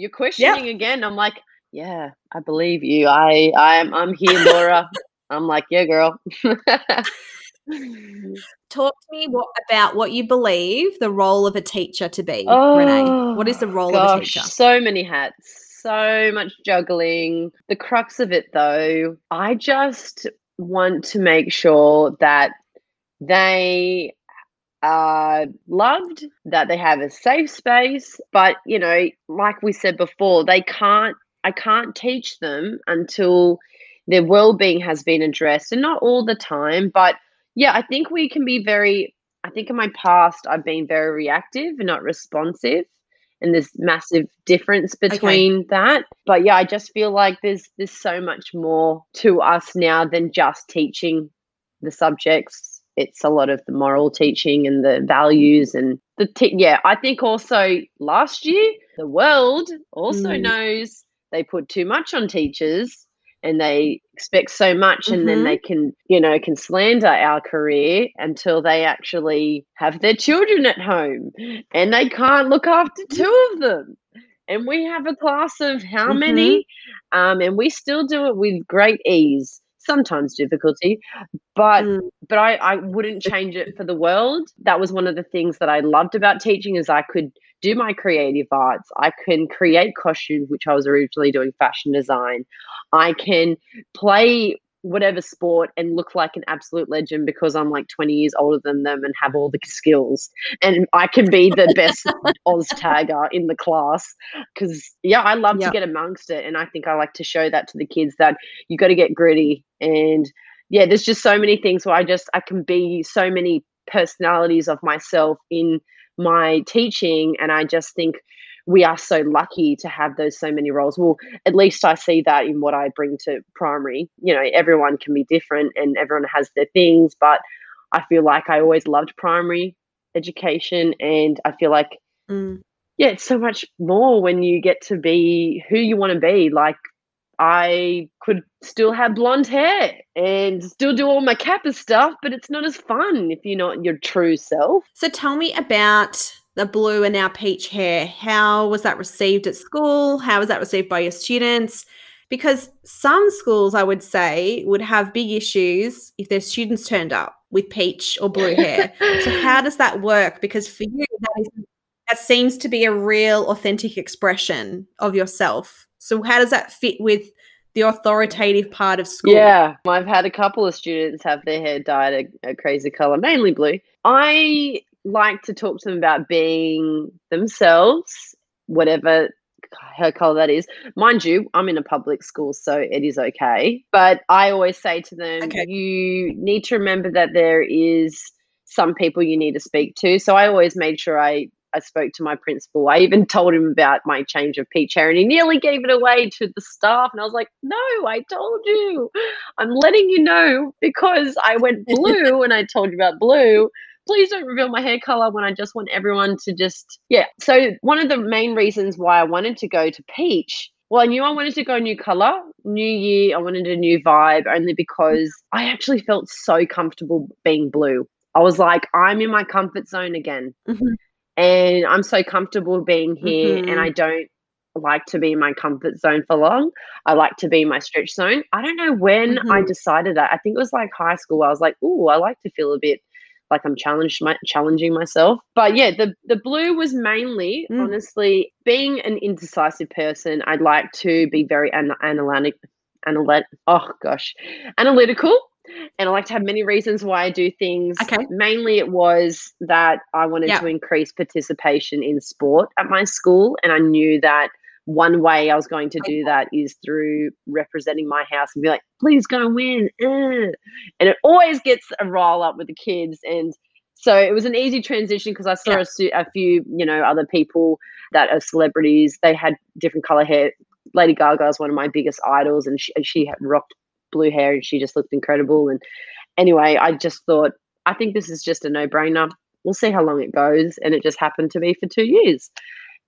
you're questioning again. I'm like, yeah, I believe you. I I'm I'm here, Laura. I'm like, yeah, girl. <laughs> Talk to me what, about what you believe the role of a teacher to be, Renee. What is the oh, role of a Oh, teacher? so many hats, so much juggling. The crux of it, though, I just want to make sure that they are loved, that they have a safe space. But, you know, like we said before, they can't, I can't teach them until their well being has been addressed. And not all the time, but yeah, I think we can be very, I think in my past, I've been very reactive and not responsive and there's massive difference between that but yeah i just feel like there's there's so much more to us now than just teaching the subjects it's a lot of the moral teaching and the values and the t- yeah i think also last year the world also Mm. knows they put too much on teachers and they expect so much and then Mhm. they can you know can slander our career until they actually have their children at home and they can't look after two of them and we have a class of how many um, and we still do it with great ease sometimes difficulty but Mm. but I, I wouldn't change it for the world. That was one of the things that i loved about teaching is i could do my creative arts. I can create costumes which i was originally doing fashion design. I can play whatever sport and look like an absolute legend because i'm like 20 years older than them and have all the skills and i can be the <laughs> best oz tagger in the class because yeah i love Yeah. to get amongst it and i think i like to show that to the kids that you got to get gritty and yeah there's just so many things where i just i can be so many personalities of myself in my teaching and i just think we are so lucky to have those so many roles well at least i see that in what i bring to primary you know everyone can be different and everyone has their things but i feel like i always loved primary education and i feel like Mm. yeah, it's so much more when you get to be who you want to be. Like, I could still have blonde hair and still do all my Kappa stuff, but it's not as fun if you're not your true self. So tell me about the blue and now peach hair. How was that received at school? How was that received by your students? Because some schools, I would say, would have big issues if their students turned up with peach or blue <laughs> hair. So how does that work? Because for you, that, is, that seems to be a real authentic expression of yourself. So how does that fit with the authoritative part of school? Yeah, I've had a couple of students have their hair dyed a, a crazy color, mainly blue. I like to talk to them about being themselves, whatever her color that is. Mind you, I'm in a public school, so it is okay. But I always say to them, Okay. you need to remember that there is some people you need to speak to. So I always made sure I I spoke to my principal. I even <laughs> told him about my change of peach hair, and he nearly gave it away to the staff. And I was like, "No, I told you. I'm letting you know because I went <laughs> blue, and I told you about blue. Please don't reveal my hair color when I just want everyone to just yeah." So one of the main reasons why I wanted to go to peach. Well, I knew I wanted to go new color, new year. I wanted a new vibe, only because I actually felt so comfortable being blue. I was like, I'm in my comfort zone again Mhm. and I'm so comfortable being here Mhm. and I don't like to be in my comfort zone for long. I like to be in my stretch zone. I don't know when I Mhm. decided that. I think it was like high school. I was like, "Ooh, I like to feel a bit like I'm challenged my, challenging myself." But yeah, the the blue was mainly Mm. honestly being an indecisive person. I'd like to be very an- analytic analyt oh gosh, analytical and I like to have many reasons why I do things. Okay. Mainly, it was that I wanted Yeah. to increase participation in sport at my school, and I knew that one way I was going to do that is through representing my house and be like, "Please go win!" uh." And it always gets a roll up with the kids, and so it was an easy transition because I saw Yeah. a, su- a few, you know, other people that are celebrities. They had different color hair. Lady Gaga is one of my biggest idols, and she she had rocked blue hair and she just looked incredible. And anyway, I just thought, I think this is just a no brainer. We'll see how long it goes. And it just happened to be for two years.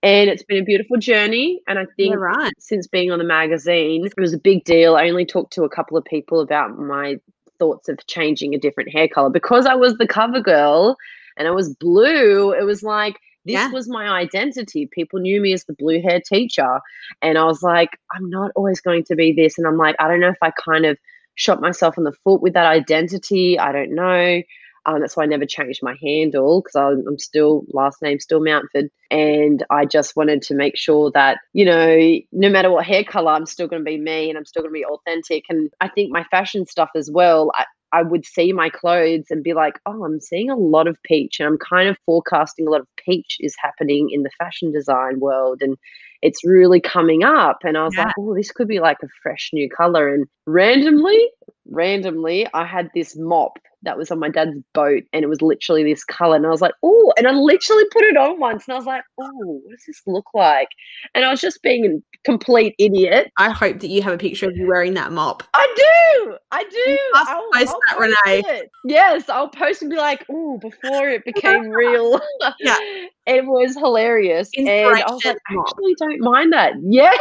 And it's been a beautiful journey. And I think Yeah, right. since being on the magazine, it was a big deal. I only talked to a couple of people about my thoughts of changing a different hair color because I was the cover girl and I was blue. It was like, this Yeah. was my identity. People knew me as the blue hair teacher. And I was like, I'm not always going to be this. And I'm like, I don't know if I kind of shot myself in the foot with that identity. I don't know. Um, that's why I never changed my handle because I'm still last name still Mountford, and I just wanted to make sure that you know no matter what hair color, I'm still going to be me and I'm still going to be authentic. And I think my fashion stuff as well. I, I would see my clothes and be like, oh, I'm seeing a lot of peach, and I'm kind of forecasting a lot of peach is happening in the fashion design world, and it's really coming up. And I was Yeah. like, oh, this could be like a fresh new color. And randomly, randomly, I had this mop that was on my dad's boat, and it was literally this color. And I was like, oh, and I literally put it on once, and I was like, oh, what does this look like? And I was just being a complete idiot. I hope that you have a picture of you wearing that mop. I do. I do. I'll, post I'll that, Renee. it. Yes, I'll post and be like, "Oh, before it <laughs> became real." Yeah. <laughs> it was hilarious, and I was like, "I actually don't mind that." <laughs> Yeah,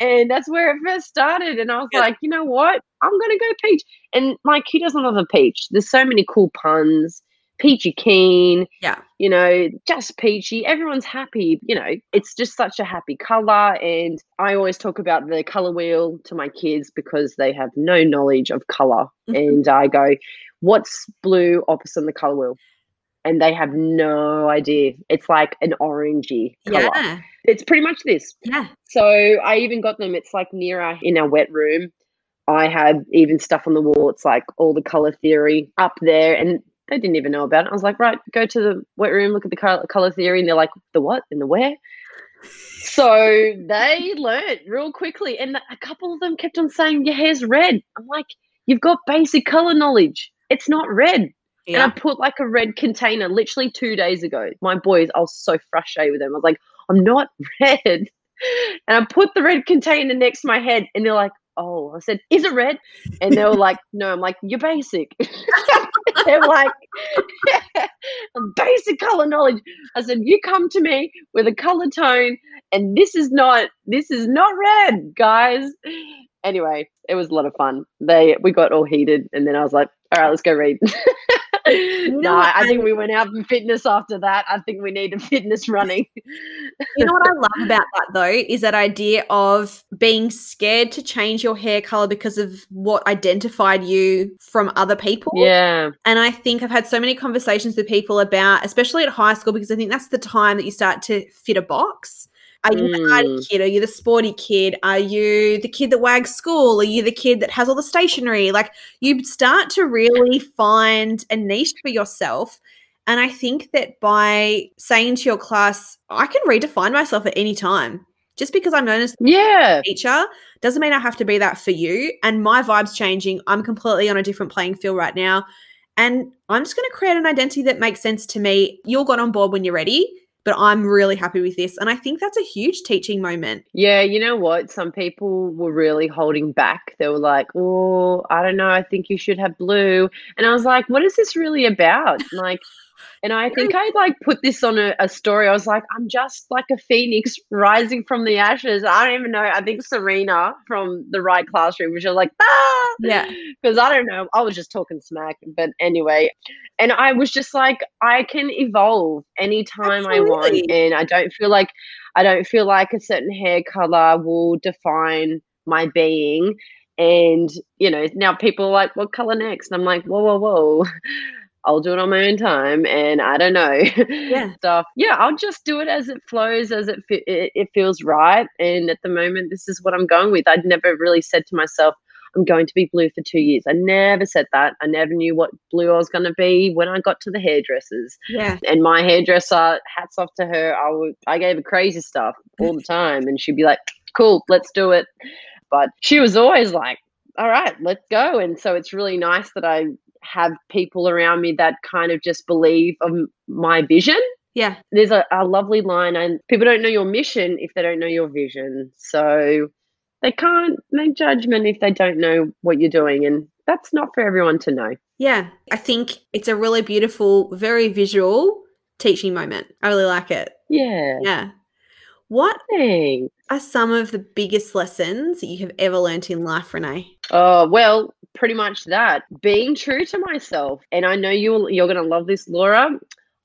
and that's where it first started. And I was Yeah. like, "You know what? I'm gonna go peach." And like, who doesn't love a peach? There's so many cool puns. Peachy keen, Yeah. you know, just peachy. Everyone's happy, you know. It's just such a happy color, and I always talk about the color wheel to my kids because they have no knowledge of color, Mhm. and I go, "What's blue opposite the color wheel?" And they have no idea. It's like an orangey color. Yeah. It's pretty much this. Yeah. So I even got them. It's like near our in our wet room. I had even stuff on the wall. It's like all the color theory up there, and they didn't even know about it. I was like, right, go to the wet room, look at the color, color theory, and they're like, the what and the where. So they learnt real quickly, and a couple of them kept on saying, "Your hair's red." I'm like, "You've got basic color knowledge. It's not red." And I put like a red container literally two days ago. My boys, I was so frustrated with them. I was like, I'm not <laughs> red. And I put the red container next to my head and they're like, Oh, I said, Is it red? And they were like, <laughs> No, I'm like, You're basic. <laughs> they're like, Basic color knowledge. I said, You come to me with a color tone and this is not, this is not red, guys. Anyway, it was a lot of fun. They, we got all heated and then I was like, All right, let's go read. <laughs> no, I think we went out for fitness after that. I think we need a <laughs> fitness running. You know what I <laughs> love about that though is that idea of being scared to change your hair color because of what identified you from other people. yeah. And I think I've had so many conversations with people about, especially at high school, because I think that's the time that you start to fit a box. Are you the arty Mm. kid? Are you the sporty kid? Are you the kid that wags school? Are you the kid that has all the stationery? Like you start to really find a niche for yourself. And I think that by saying to your class, I can redefine myself at any time. Just because I'm known as Yeah. teacher doesn't mean I have to be that for you. And my vibe's changing. I'm completely on a different playing field right now. And I'm just going to create an identity that makes sense to me. You'll get on board when you're ready, but I'm really happy with this. And I think that's a huge teaching moment. Yeah, you know what? Some people were really holding back. They were like, "Oh, I don't know. I think you should have blue." And I was like, "What is this really about?" Like, and I think I like put this on a, a story. I was like, "I'm just like a phoenix rising from the ashes." I don't even know. I think Serena from the right classroom was just like, "Ah!" Yeah. because I don't know. I was just talking smack, but anyway, and I was just like, I can evolve anytime I want, and I don't feel like I don't feel like a certain hair color will define my being. And you know, now people are like, "What color next?" And I'm like, "Whoa, whoa, whoa." I'll do it on my own time, and I don't know Yeah. <laughs> stuff. Yeah, I'll just do it as it flows, as it, fe- it it feels right. And at the moment, this is what I'm going with. I'd never really said to myself, I'm going to be blue for two years. I never said that. I never knew what blue I was going to be when I got to the hairdressers. Yeah. And my hairdresser, hats off to her. I would, I gave her crazy stuff all the <laughs> time, and she'd be like, "Cool, let's do it." But she was always like, "All right, let's go." And so it's really nice that I have people around me that kind of just believe of my vision Yeah. there's a, a lovely line and people don't know your mission if they don't know your vision so they can't make judgment if they don't know what you're doing and that's not for everyone to know Yeah. I think it's a really beautiful, very visual teaching moment. I really like it. yeah Yeah. What thanks. Are some of the biggest lessons that you have ever learnt in life, Renee? oh well pretty much that. Being true to myself and i know you you're going to love this laura.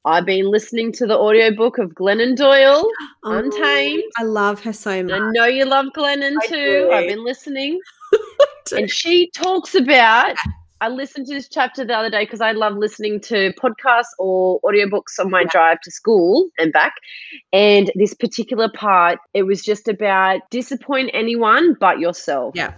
I've been listening to the audiobook of glennon doyle oh, Untamed. I love her so much. i know you love glennon I too. i've been listening. <laughs> And she talks about i listened to this chapter the other day because i love listening to podcasts or audiobooks on my Yeah. drive to school and back and this particular part it was just about disappoint anyone but yourself Yeah.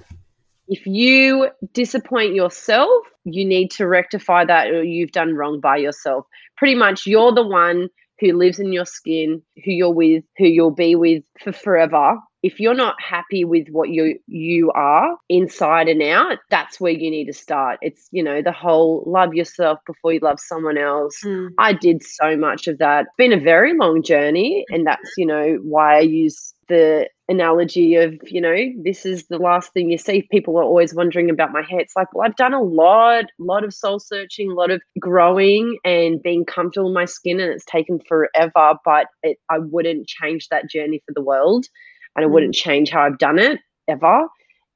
if you disappoint yourself you need to rectify that or you've done wrong by yourself pretty much you're the one who lives in your skin who you're with who you'll be with for forever if you're not happy with what you you are inside and out that's where you need to start it's you know the whole love yourself before you love someone else Mm. I did so much of that. It's been a very long journey, and that's you know why I use the analogy of you know this is the last thing you see. People are always wondering about my hair. It's like well, I've done a lot, a lot of soul searching, a lot of growing, and being comfortable in my skin, and it's taken forever. But it, I wouldn't change that journey for the world, and I wouldn't change how I've done it ever.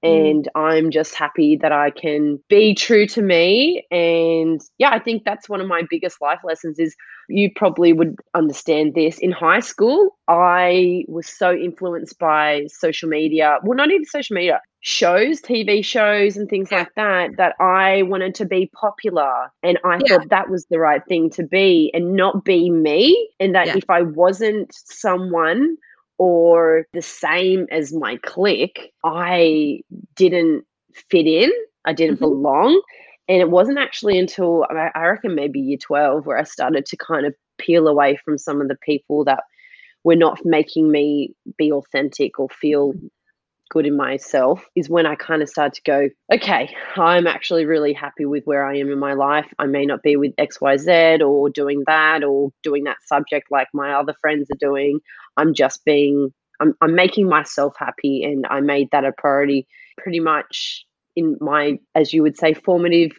Mm. And I'm just happy that I can be true to me. And yeah, I think that's one of my biggest life lessons is you probably would understand this. In high school, I was so influenced by social media. Well, not even social media, shows, TV shows, and things Yeah. like that, that I wanted to be popular. And I Yeah. thought that was the right thing to be and not be me. And that Yeah. if I wasn't someone or the same as my clique, I didn't fit in. I didn't Mhm. belong. And it wasn't actually until I I reckon maybe year 12 where I started to kind of peel away from some of the people that were not making me be authentic or feel good in myself is when I kind of start to go, okay, I'm actually really happy with where I am in my life. I may not be with XYZ or doing that or doing that subject like my other friends are doing. I'm just being, I'm, I'm making myself happy. And I made that a priority pretty much in my, as you would say, formative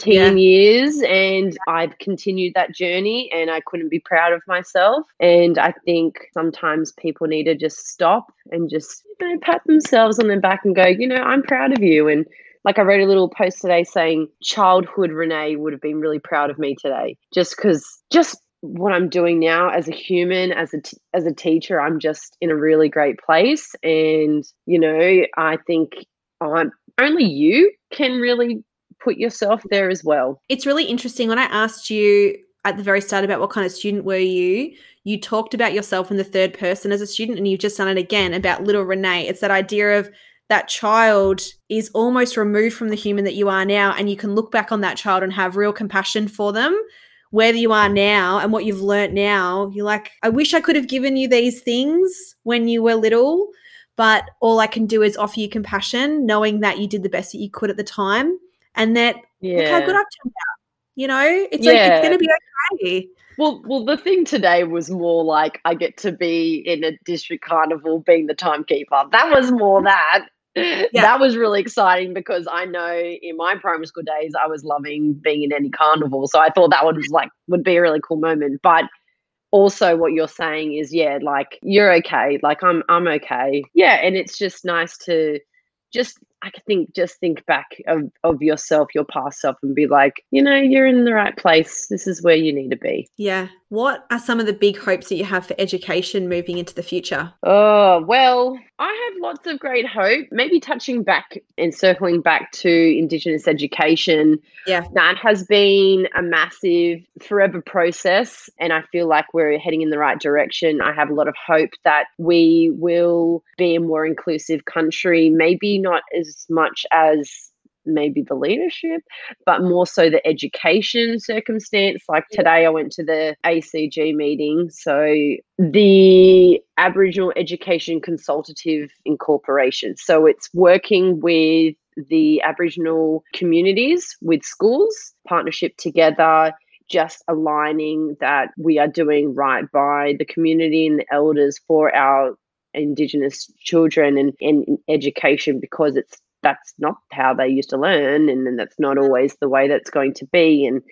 teen years. And I've continued that journey and I couldn't be proud of myself. And I think sometimes people need to just stop and just, you know, pat themselves on the back and go, you know, I'm proud of you. And like I wrote a little post today saying childhood Renee would have been really proud of me today just because just what I'm doing now as a human as a t- as a teacher I'm just in a really great place and you know I think I'm only you can really put yourself there as well It's really interesting. When I asked you at the very start about what kind of student were you, you talked about yourself in the third person as a student, and you've just done it again about little Renee. It's that idea of that child is almost removed from the human that you are now, and you can look back on that child and have real compassion for them. where you are now and what you've learnt now, you're like, I wish I could have given you these things when you were little, but all I can do is offer you compassion, knowing that you did the best that you could at the time, and that yeah. look how good I've turned out. You know, it's like it's going to be okay. Well, well, the thing today was more like I get to be in a district carnival being the timekeeper. That was more that. <laughs> Yeah. That was really exciting because I know in my primary school days I was loving being in any carnival. So I thought that was like would be a really cool moment. But also what you're saying is yeah, like you're okay. Like I'm I'm okay. Yeah, and it's just nice to just I think just think back of, of yourself, your past self, and be like, you know, you're in the right place. This is where you need to be. Yeah. What are some of the big hopes that you have for education moving into the future? Oh, well, I have lots of great hope. Maybe touching back and circling back to Indigenous education. Yeah. That has been a massive forever process. And I feel like we're heading in the right direction. I have a lot of hope that we will be a more inclusive country, maybe not as much as maybe the leadership, but more so the education circumstance. Like today, I went to the AECG meeting. So, the Aboriginal Education Consultative Incorporation. So, it's working with the Aboriginal communities with schools, partnership together. Just aligning that we are doing right by the community and the elders for our Indigenous children and, and education because it's that's not how they used to learn and then that's not always the way that's going to be. And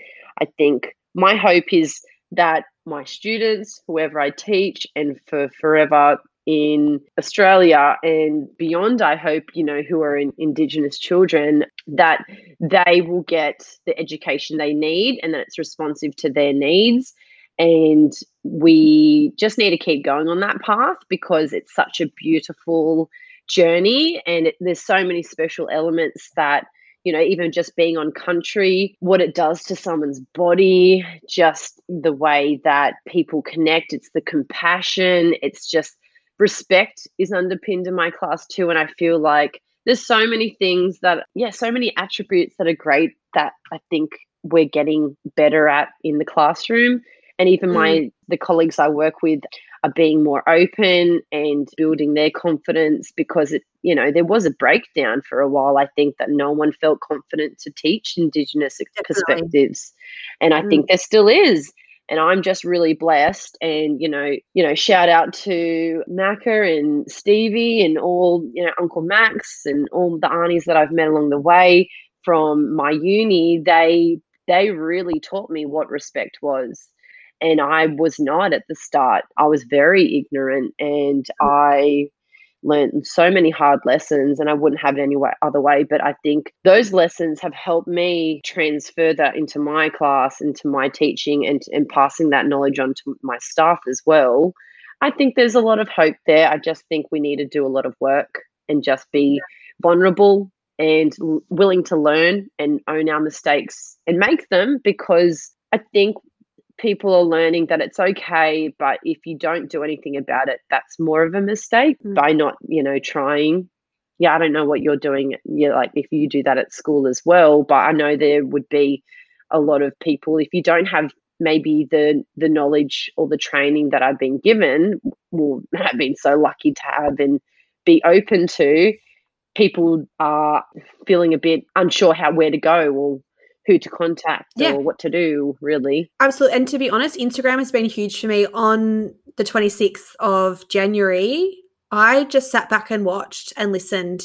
i think my hope is that my students whoever i teach and for forever in australia and beyond i hope you know who are in indigenous children that they will get the education they need and that it's responsive to their needs and we just need to keep going on that path because it's such a beautiful journey. And it, there's so many special elements that you know even just being on country what it does to someone's body just the way that people connect it's the compassion it's just respect is underpinned in my class too. And i feel like there's so many things that yeah so many attributes that are great that i think we're getting better at in the classroom and even my mm. the colleagues i work with are being more open and building their confidence because it you know there was a breakdown for a while i think that no one felt confident to teach indigenous Definitely. perspectives and i mm. think there still is and i'm just really blessed and you know you know shout out to Macca and stevie and all you know uncle max and all the aunties that i've met along the way from my uni they they really taught me what respect was and I was not at the start. I was very ignorant and mm. I learned so many hard lessons and I wouldn't have it any way, other way. But I think those lessons have helped me transfer that into my class, into my teaching, and, and passing that knowledge on to my staff as well. I think there's a lot of hope there. I just think we need to do a lot of work and just be vulnerable and willing to learn and own our mistakes and make them because I think people are learning that it's okay, but if you don't do anything about it, that's more of a mistake mm. by not, you know, trying. Yeah, I don't know what you're doing. Yeah, like if you do that at school as well, but I know there would be a lot of people if you don't have maybe the the knowledge or the training that I've been given, will have <laughs> been so lucky to have and be open to. People are feeling a bit unsure how where to go or who to contact yeah. or what to do, really. Absolutely. And to be honest, Instagram has been huge for me. On the 26th of January, I just sat back and watched and listened.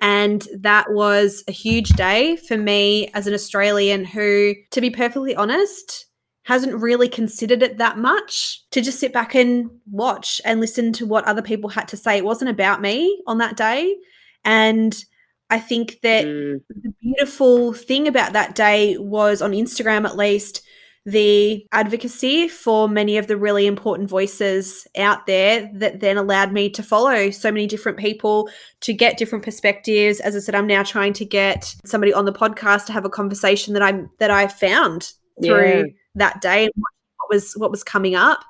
And that was a huge day for me as an Australian who, to be perfectly honest, hasn't really considered it that much to just sit back and watch and listen to what other people had to say. It wasn't about me on that day. And I think that mm. the beautiful thing about that day was on Instagram, at least, the advocacy for many of the really important voices out there that then allowed me to follow so many different people to get different perspectives. As I said, I'm now trying to get somebody on the podcast to have a conversation that I that I found through yeah. that day and what was what was coming up.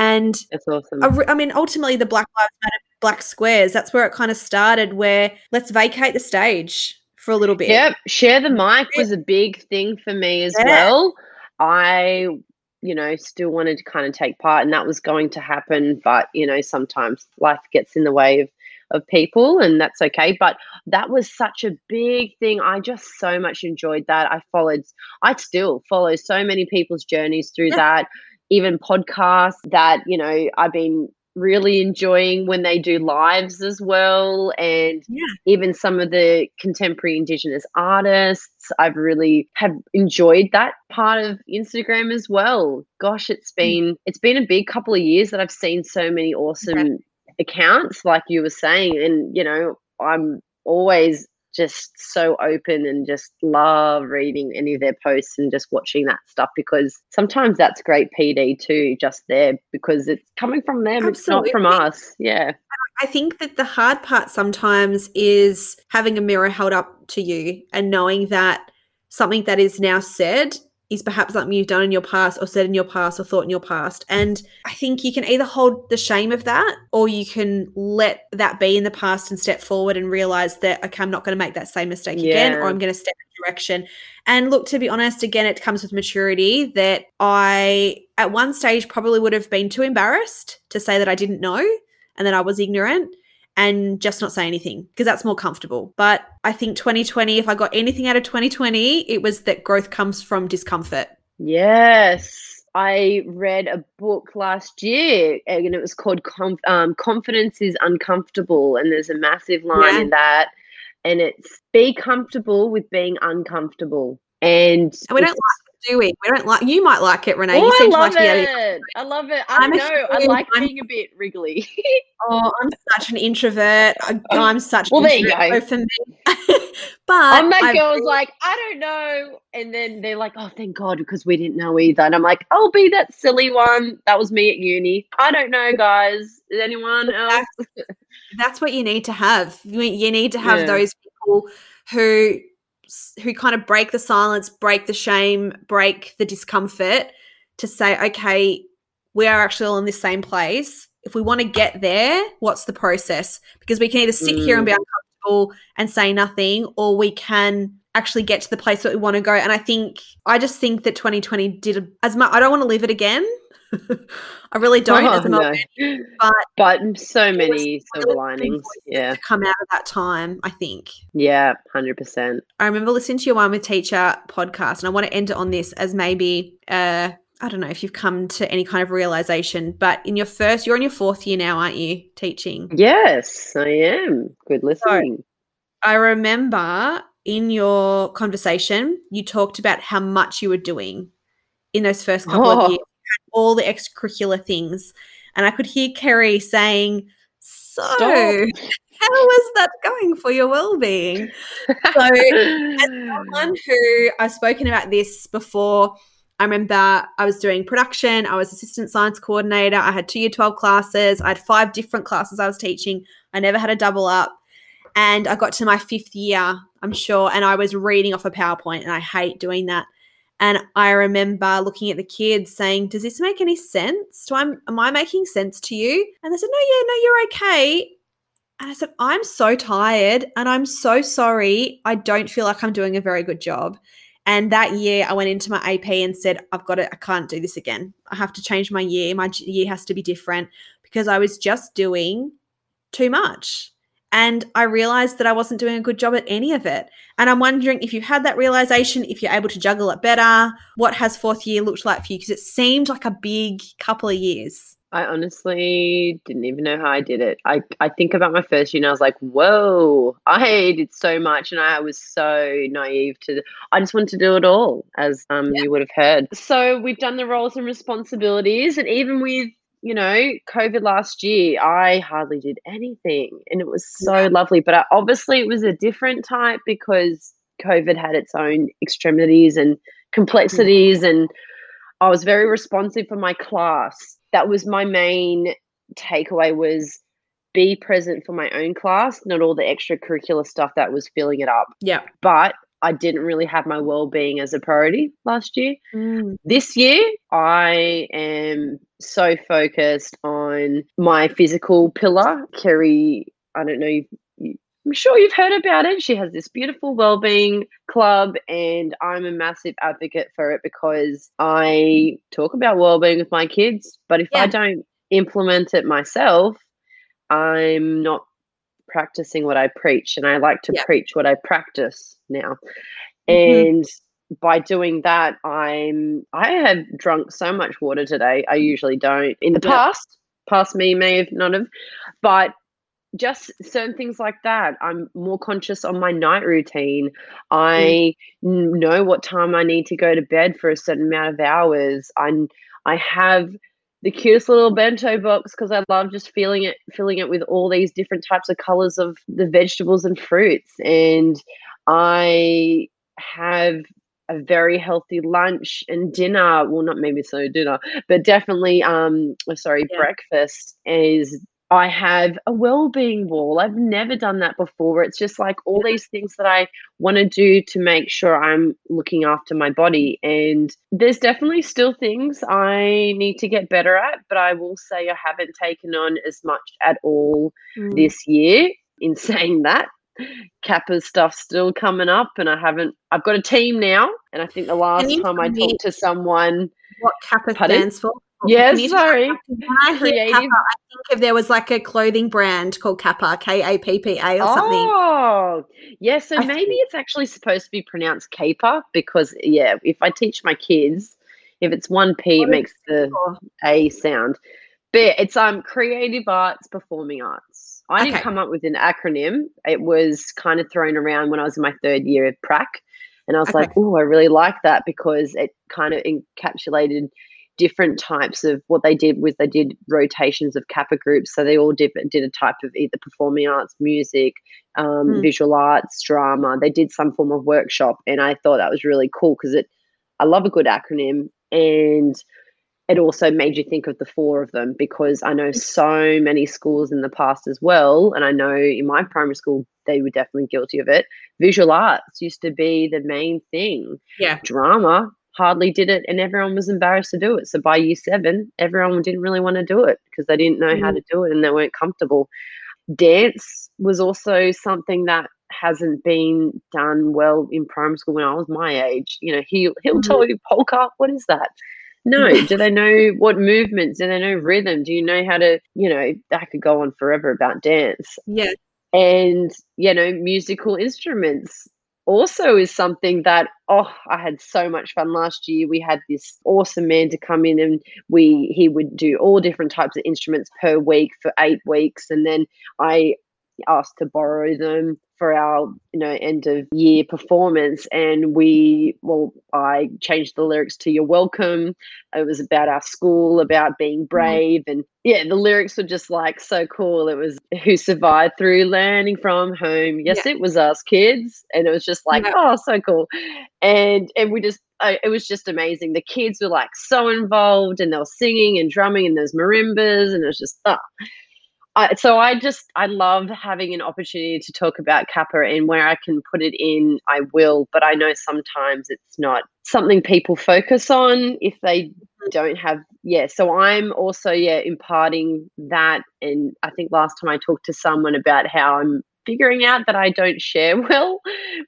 And that's awesome. I, I mean, ultimately, the Black Lives Matter black squares. That's where it kind of started, where let's vacate the stage for a little bit. Yep. Share the mic was a big thing for me as yeah. well. I, you know, still wanted to kind of take part, and that was going to happen. But you know, sometimes life gets in the way of of people, and that's okay. But that was such a big thing. I just so much enjoyed that. I followed. I still follow so many people's journeys through Yeah. that. Even podcasts that you know I've been really enjoying when they do lives as well. And Yeah. even some of the contemporary indigenous artists i've really have enjoyed that part of instagram as well. Gosh it's mm. been it's been a big couple of years that i've seen so many awesome accounts like you were saying. And you know i'm always just so open and just love reading any of their posts and just watching that stuff because sometimes that's great pd too just there because it's coming from them it's not from us. Yeah. I think that the hard part sometimes is having a mirror held up to you and knowing that something that is now said is perhaps something you've done in your past or said in your past or thought in your past. And I think you can either hold the shame of that or you can let that be in the past and step forward and realize that, okay, I'm not going to make that same mistake again or I'm going to step in a direction. And look, to be honest, again, it comes with maturity that I, at one stage, probably would have been too embarrassed to say that I didn't know and that I was ignorant and just not say anything because that's more comfortable. But I think 2020, if I got anything out of 2020, it was that growth comes from discomfort. Yes. I read a book last year and it was called Conf- um, Confidence is Uncomfortable. And there's a massive line Yeah. in that. And it's be comfortable with being uncomfortable. And, And we don't like do we? We don't like. You might like it, Renee. Oh, you I seem like love be it. I love it. I I'm know. I like I'm- being a bit wriggly. <laughs> Oh, I'm such an introvert. I, oh, I'm such. Well, there you go. For me, <laughs> but I'm that girl's really- like, I don't know. And then they're like, oh, thank God, because we didn't know either. And I'm like, I'll be that silly one. That was me at uni. I don't know, guys. Is anyone else? that's what you need to have. You, you need to have Yeah. those people who who kind of break the silence, break the shame, break the discomfort to say, okay, we are actually all in this same place. If we want to get there, what's the process? Because we can either sit here and be mm. uncomfortable and say nothing, or we can actually get to the place that we want to go. And I think I just think that 2020 did as much. I don't want to live it again. I really don't. Oh, as a Melbourne no. but But so many silver linings. Yeah. come out of that time. I think. Yeah. 100%. I remember listening to your One with Teacher podcast, and I want to end it on this as maybe uh, I don't know if you've come to any kind of realization, but in your first, you're in your fourth year now, aren't you, teaching? Yes, I am. Good listening. I remember in your conversation, you talked about how much you were doing in those first couple Oh. of years, all the extracurricular things. And I could hear Kerry saying, So, Stop. how was that going for your well being? So, as <laughs> someone who I've spoken about this before. I remember I was doing production, I was assistant science coordinator, I had two year 12 classes, I had five different classes I was teaching. I never had a double up. And I got to my fifth year, I'm sure, and I was reading off a PowerPoint, and I hate doing that. And I remember looking at the kids saying, Does this make any sense? Do I am I making sense to you? And they said, No, yeah, no, you're okay. And I said, I'm so tired and I'm so sorry. I don't feel like I'm doing a very good job. And that year, I went into my AP and said, I've got to, I can't do this again. I have to change my year. My year has to be different because I was just doing too much. And I realized that I wasn't doing a good job at any of it. And I'm wondering if you had that realization, if you're able to juggle it better, what has fourth year looked like for you? Because it seemed like a big couple of years. I honestly didn't even know how I did it. I, I think about my first year and I was like, whoa, I did so much and I was so naive to, I just wanted to do it all, as um, you would have heard. So we've done the roles and responsibilities. And even with, you know, COVID last year, I hardly did anything. And it was so Yeah. lovely. But I, obviously it was a different type because COVID had its own extremities and mm. complexities. And I was very responsive for my class. That was my main takeaway was be present for my own class, not all the extracurricular stuff that was filling it up. Yeah. But I didn't really have my well-being as a priority last year. Mm. This year, I am so focused on my physical pillar. Kerry, I don't know, you, you I'm sure you've heard about it. She has this beautiful well-being club, and I'm a massive advocate for it because I talk about well-being with my kids. But if I don't implement it myself, I'm not practicing what I preach, and I like to Yeah. preach what I practice now. Mhm. And by doing that, I'm I have drunk so much water today. I usually don't. In the Yeah. past, past me may have not have, but just certain things like that. I'm more conscious on my night routine. I n- know what time I need to go to bed for a certain amount of hours. I I have the cutest little bento box because I love just feeling it, filling it with all these different types of colors of the vegetables and fruits. And I have a very healthy lunch and dinner. Well, not maybe so dinner, but definitely um sorry, Yeah. breakfast is I have a well-being wall. I've never done that before. It's just like all these things that I want to do to make sure I'm looking after my body. And there's definitely still things I need to get better at, but I will say I haven't taken on as much at all Mm. this year. In <laughs> saying that, CAPA stuff still coming up, and I haven't. I've got a team now, and I think the last time I talked to someone, what CAPA Pardon? stands for? Yeah, Can you sorry, When I hear Creative. CAPA, I think if there was like a clothing brand called Kappa, K A P P A or something. Oh, yeah. So I maybe think- it's actually supposed to be pronounced caper because, yeah, if I teach my kids, if it's one P, it makes the A sound. But it's um creative arts, performing arts. I didn't Okay. come up with an acronym. It was kind of thrown around when I was in my third year of prac, and I was like, oh, I really like that because it kind of encapsulated different types of what they did was they did rotations of CAPA groups. So they all did, did a type of either performing arts music um, Mm. visual arts drama. They did some form of workshop and i thought that was really cool because it i love a good acronym and it also made you think of the four of them because i know so many schools in the past as well and i know in my primary school they were definitely guilty of it. Visual arts used to be the main thing. Yeah. drama hardly did it and everyone was embarrassed to do it. So by year seven, everyone didn't really want to do it because they didn't know how Mm. to do it and they weren't comfortable. Dance was also something that hasn't been done well in primary school when I was my age. You know, he he'll Mhm. tell you polka, what is that? No, <laughs> do they know what movements? Do they know rhythm? Do you know how to, you know, that could go on forever about dance Yeah. and you know musical instruments also is something that oh i had so much fun last year. We had this awesome man to come in and we he would do all different types of instruments per week for eight weeks. And then i asked to borrow them for our you know end of year performance. And we well i changed the lyrics to you're welcome. It was about our school about being mm-hmm. brave. And yeah the lyrics were just like so cool. It was who survived through learning from home? Yes it was us kids. And it was just like Yeah. oh so cool. And and we just I, it was just amazing. The kids were like so involved and they were singing and drumming and there's marimbas. And it was just oh I, so I just I love having an opportunity to talk about CAPA and where I can put it in, I will. But I know sometimes it's not something people focus on if they mm-hmm. don't have. Yeah, so I'm also yeah imparting that, and I think last time I talked to someone about how I'm figuring out that I don't share <laughs> well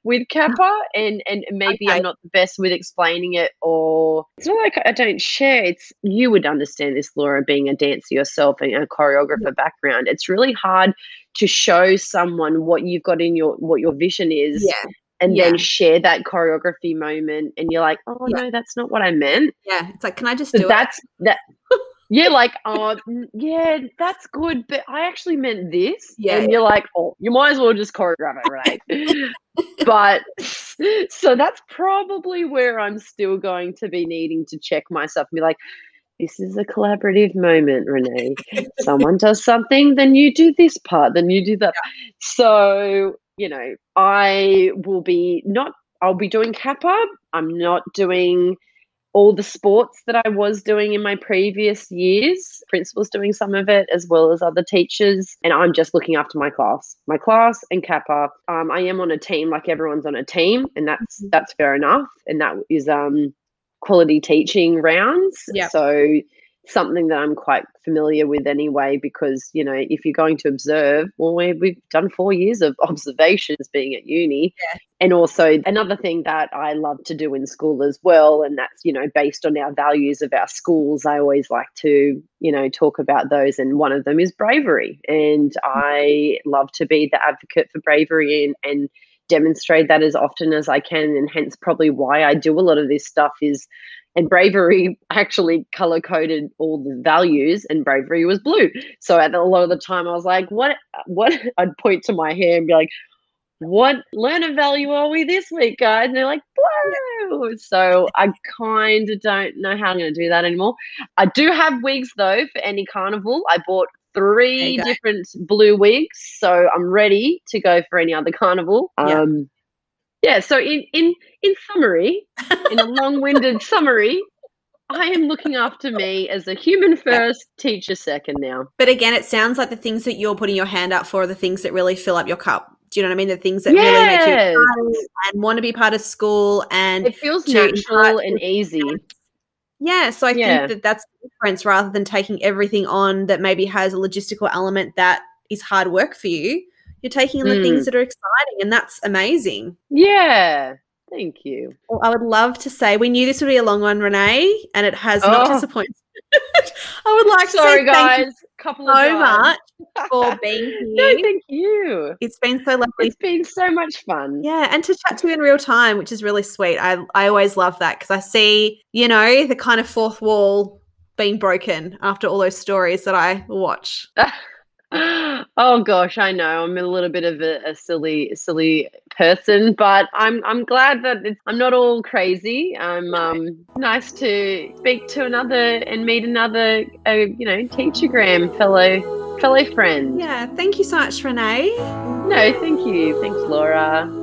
with CAPA, ah. and and maybe Okay. I'm not the best with explaining it, or it's not like I don't share. It's you would understand this, Laura, being a dancer yourself and a choreographer background. It's really hard to show someone what you've got in your what your vision is, Yeah. and yeah. then share that choreography moment, and you're like, oh Yeah. no, that's not what I meant. Yeah. It's like, can I just So do it? that's that. <laughs> You're like, oh, yeah, that's good, but I actually meant this. Yeah, and you're like, oh, you might as well just choreograph it, right? <laughs> but so that's probably where I'm still going to be needing to check myself and be like, this is a collaborative moment, Renee. Someone does something, then you do this part, then you do that. So, you know, I will be not, I'll be doing CAPA. I'm not doing all the sports that I was doing in my previous years. Principal's doing some of it as well as other teachers. And I'm just looking after my class, my class and CAPA. Um, I am on a team like everyone's on a team, and that's Mhm. that's fair enough. And that is um quality teaching rounds. Yep. So something that I'm quite familiar with anyway, because, you know, if you're going to observe, well, we, we've done four years of <laughs> observations being at uni. Yeah. And also, another thing that I love to do in school as well, and that's, you know, based on our values of our schools, I always like to, you know, talk about those. And one of them is bravery. And I love to be the advocate for bravery and, and demonstrate that as often as I can. And hence, probably why I do a lot of this stuff is and bravery actually color coded all the values and bravery was blue. So at a lot of the time i was like what what? <laughs> I'd point to my hair and be like what learner value are we this week guys? And they're like blue. So i kind of don't know how i'm going to do that anymore. I do have wigs though for any carnival. I bought three different blue wigs so i'm ready to go for any other carnival. Yeah. um yeah so in in in summary in a long-winded <laughs> summary i am looking after me as a human first teacher second now But again, it sounds like the things that you're putting your hand up for are the things that really fill up your cup. Do you know what I mean? The things that really make you and want to be part of school and it feels natural and easy Yeah, so I Yeah. think that that's the difference rather than taking everything on that maybe has a logistical element that is hard work for you. You're taking on the Mm. things that are exciting, and that's amazing. yeah thank you Well, I would love to say we knew this would be a long one, Renee, and it has not Oh. disappointed. <laughs> I would like to sorry say thank guys you couple of so much for <laughs> being no here. thank you it's been so lovely it's been so much fun Yeah, and to chat to you in real time, which is really sweet. I I always love that because I see, you know, the kind of fourth wall being broken after all those stories that I watch. <laughs> oh gosh, I know I'm a little bit of a, a silly, silly person, but I'm I'm glad that it's, I'm not all crazy. I'm um nice to speak to another and meet another, uh, you know, teacher teachergram fellow fellow friend. Yeah, thank you so much, Renee. No, thank you, thanks, Laura.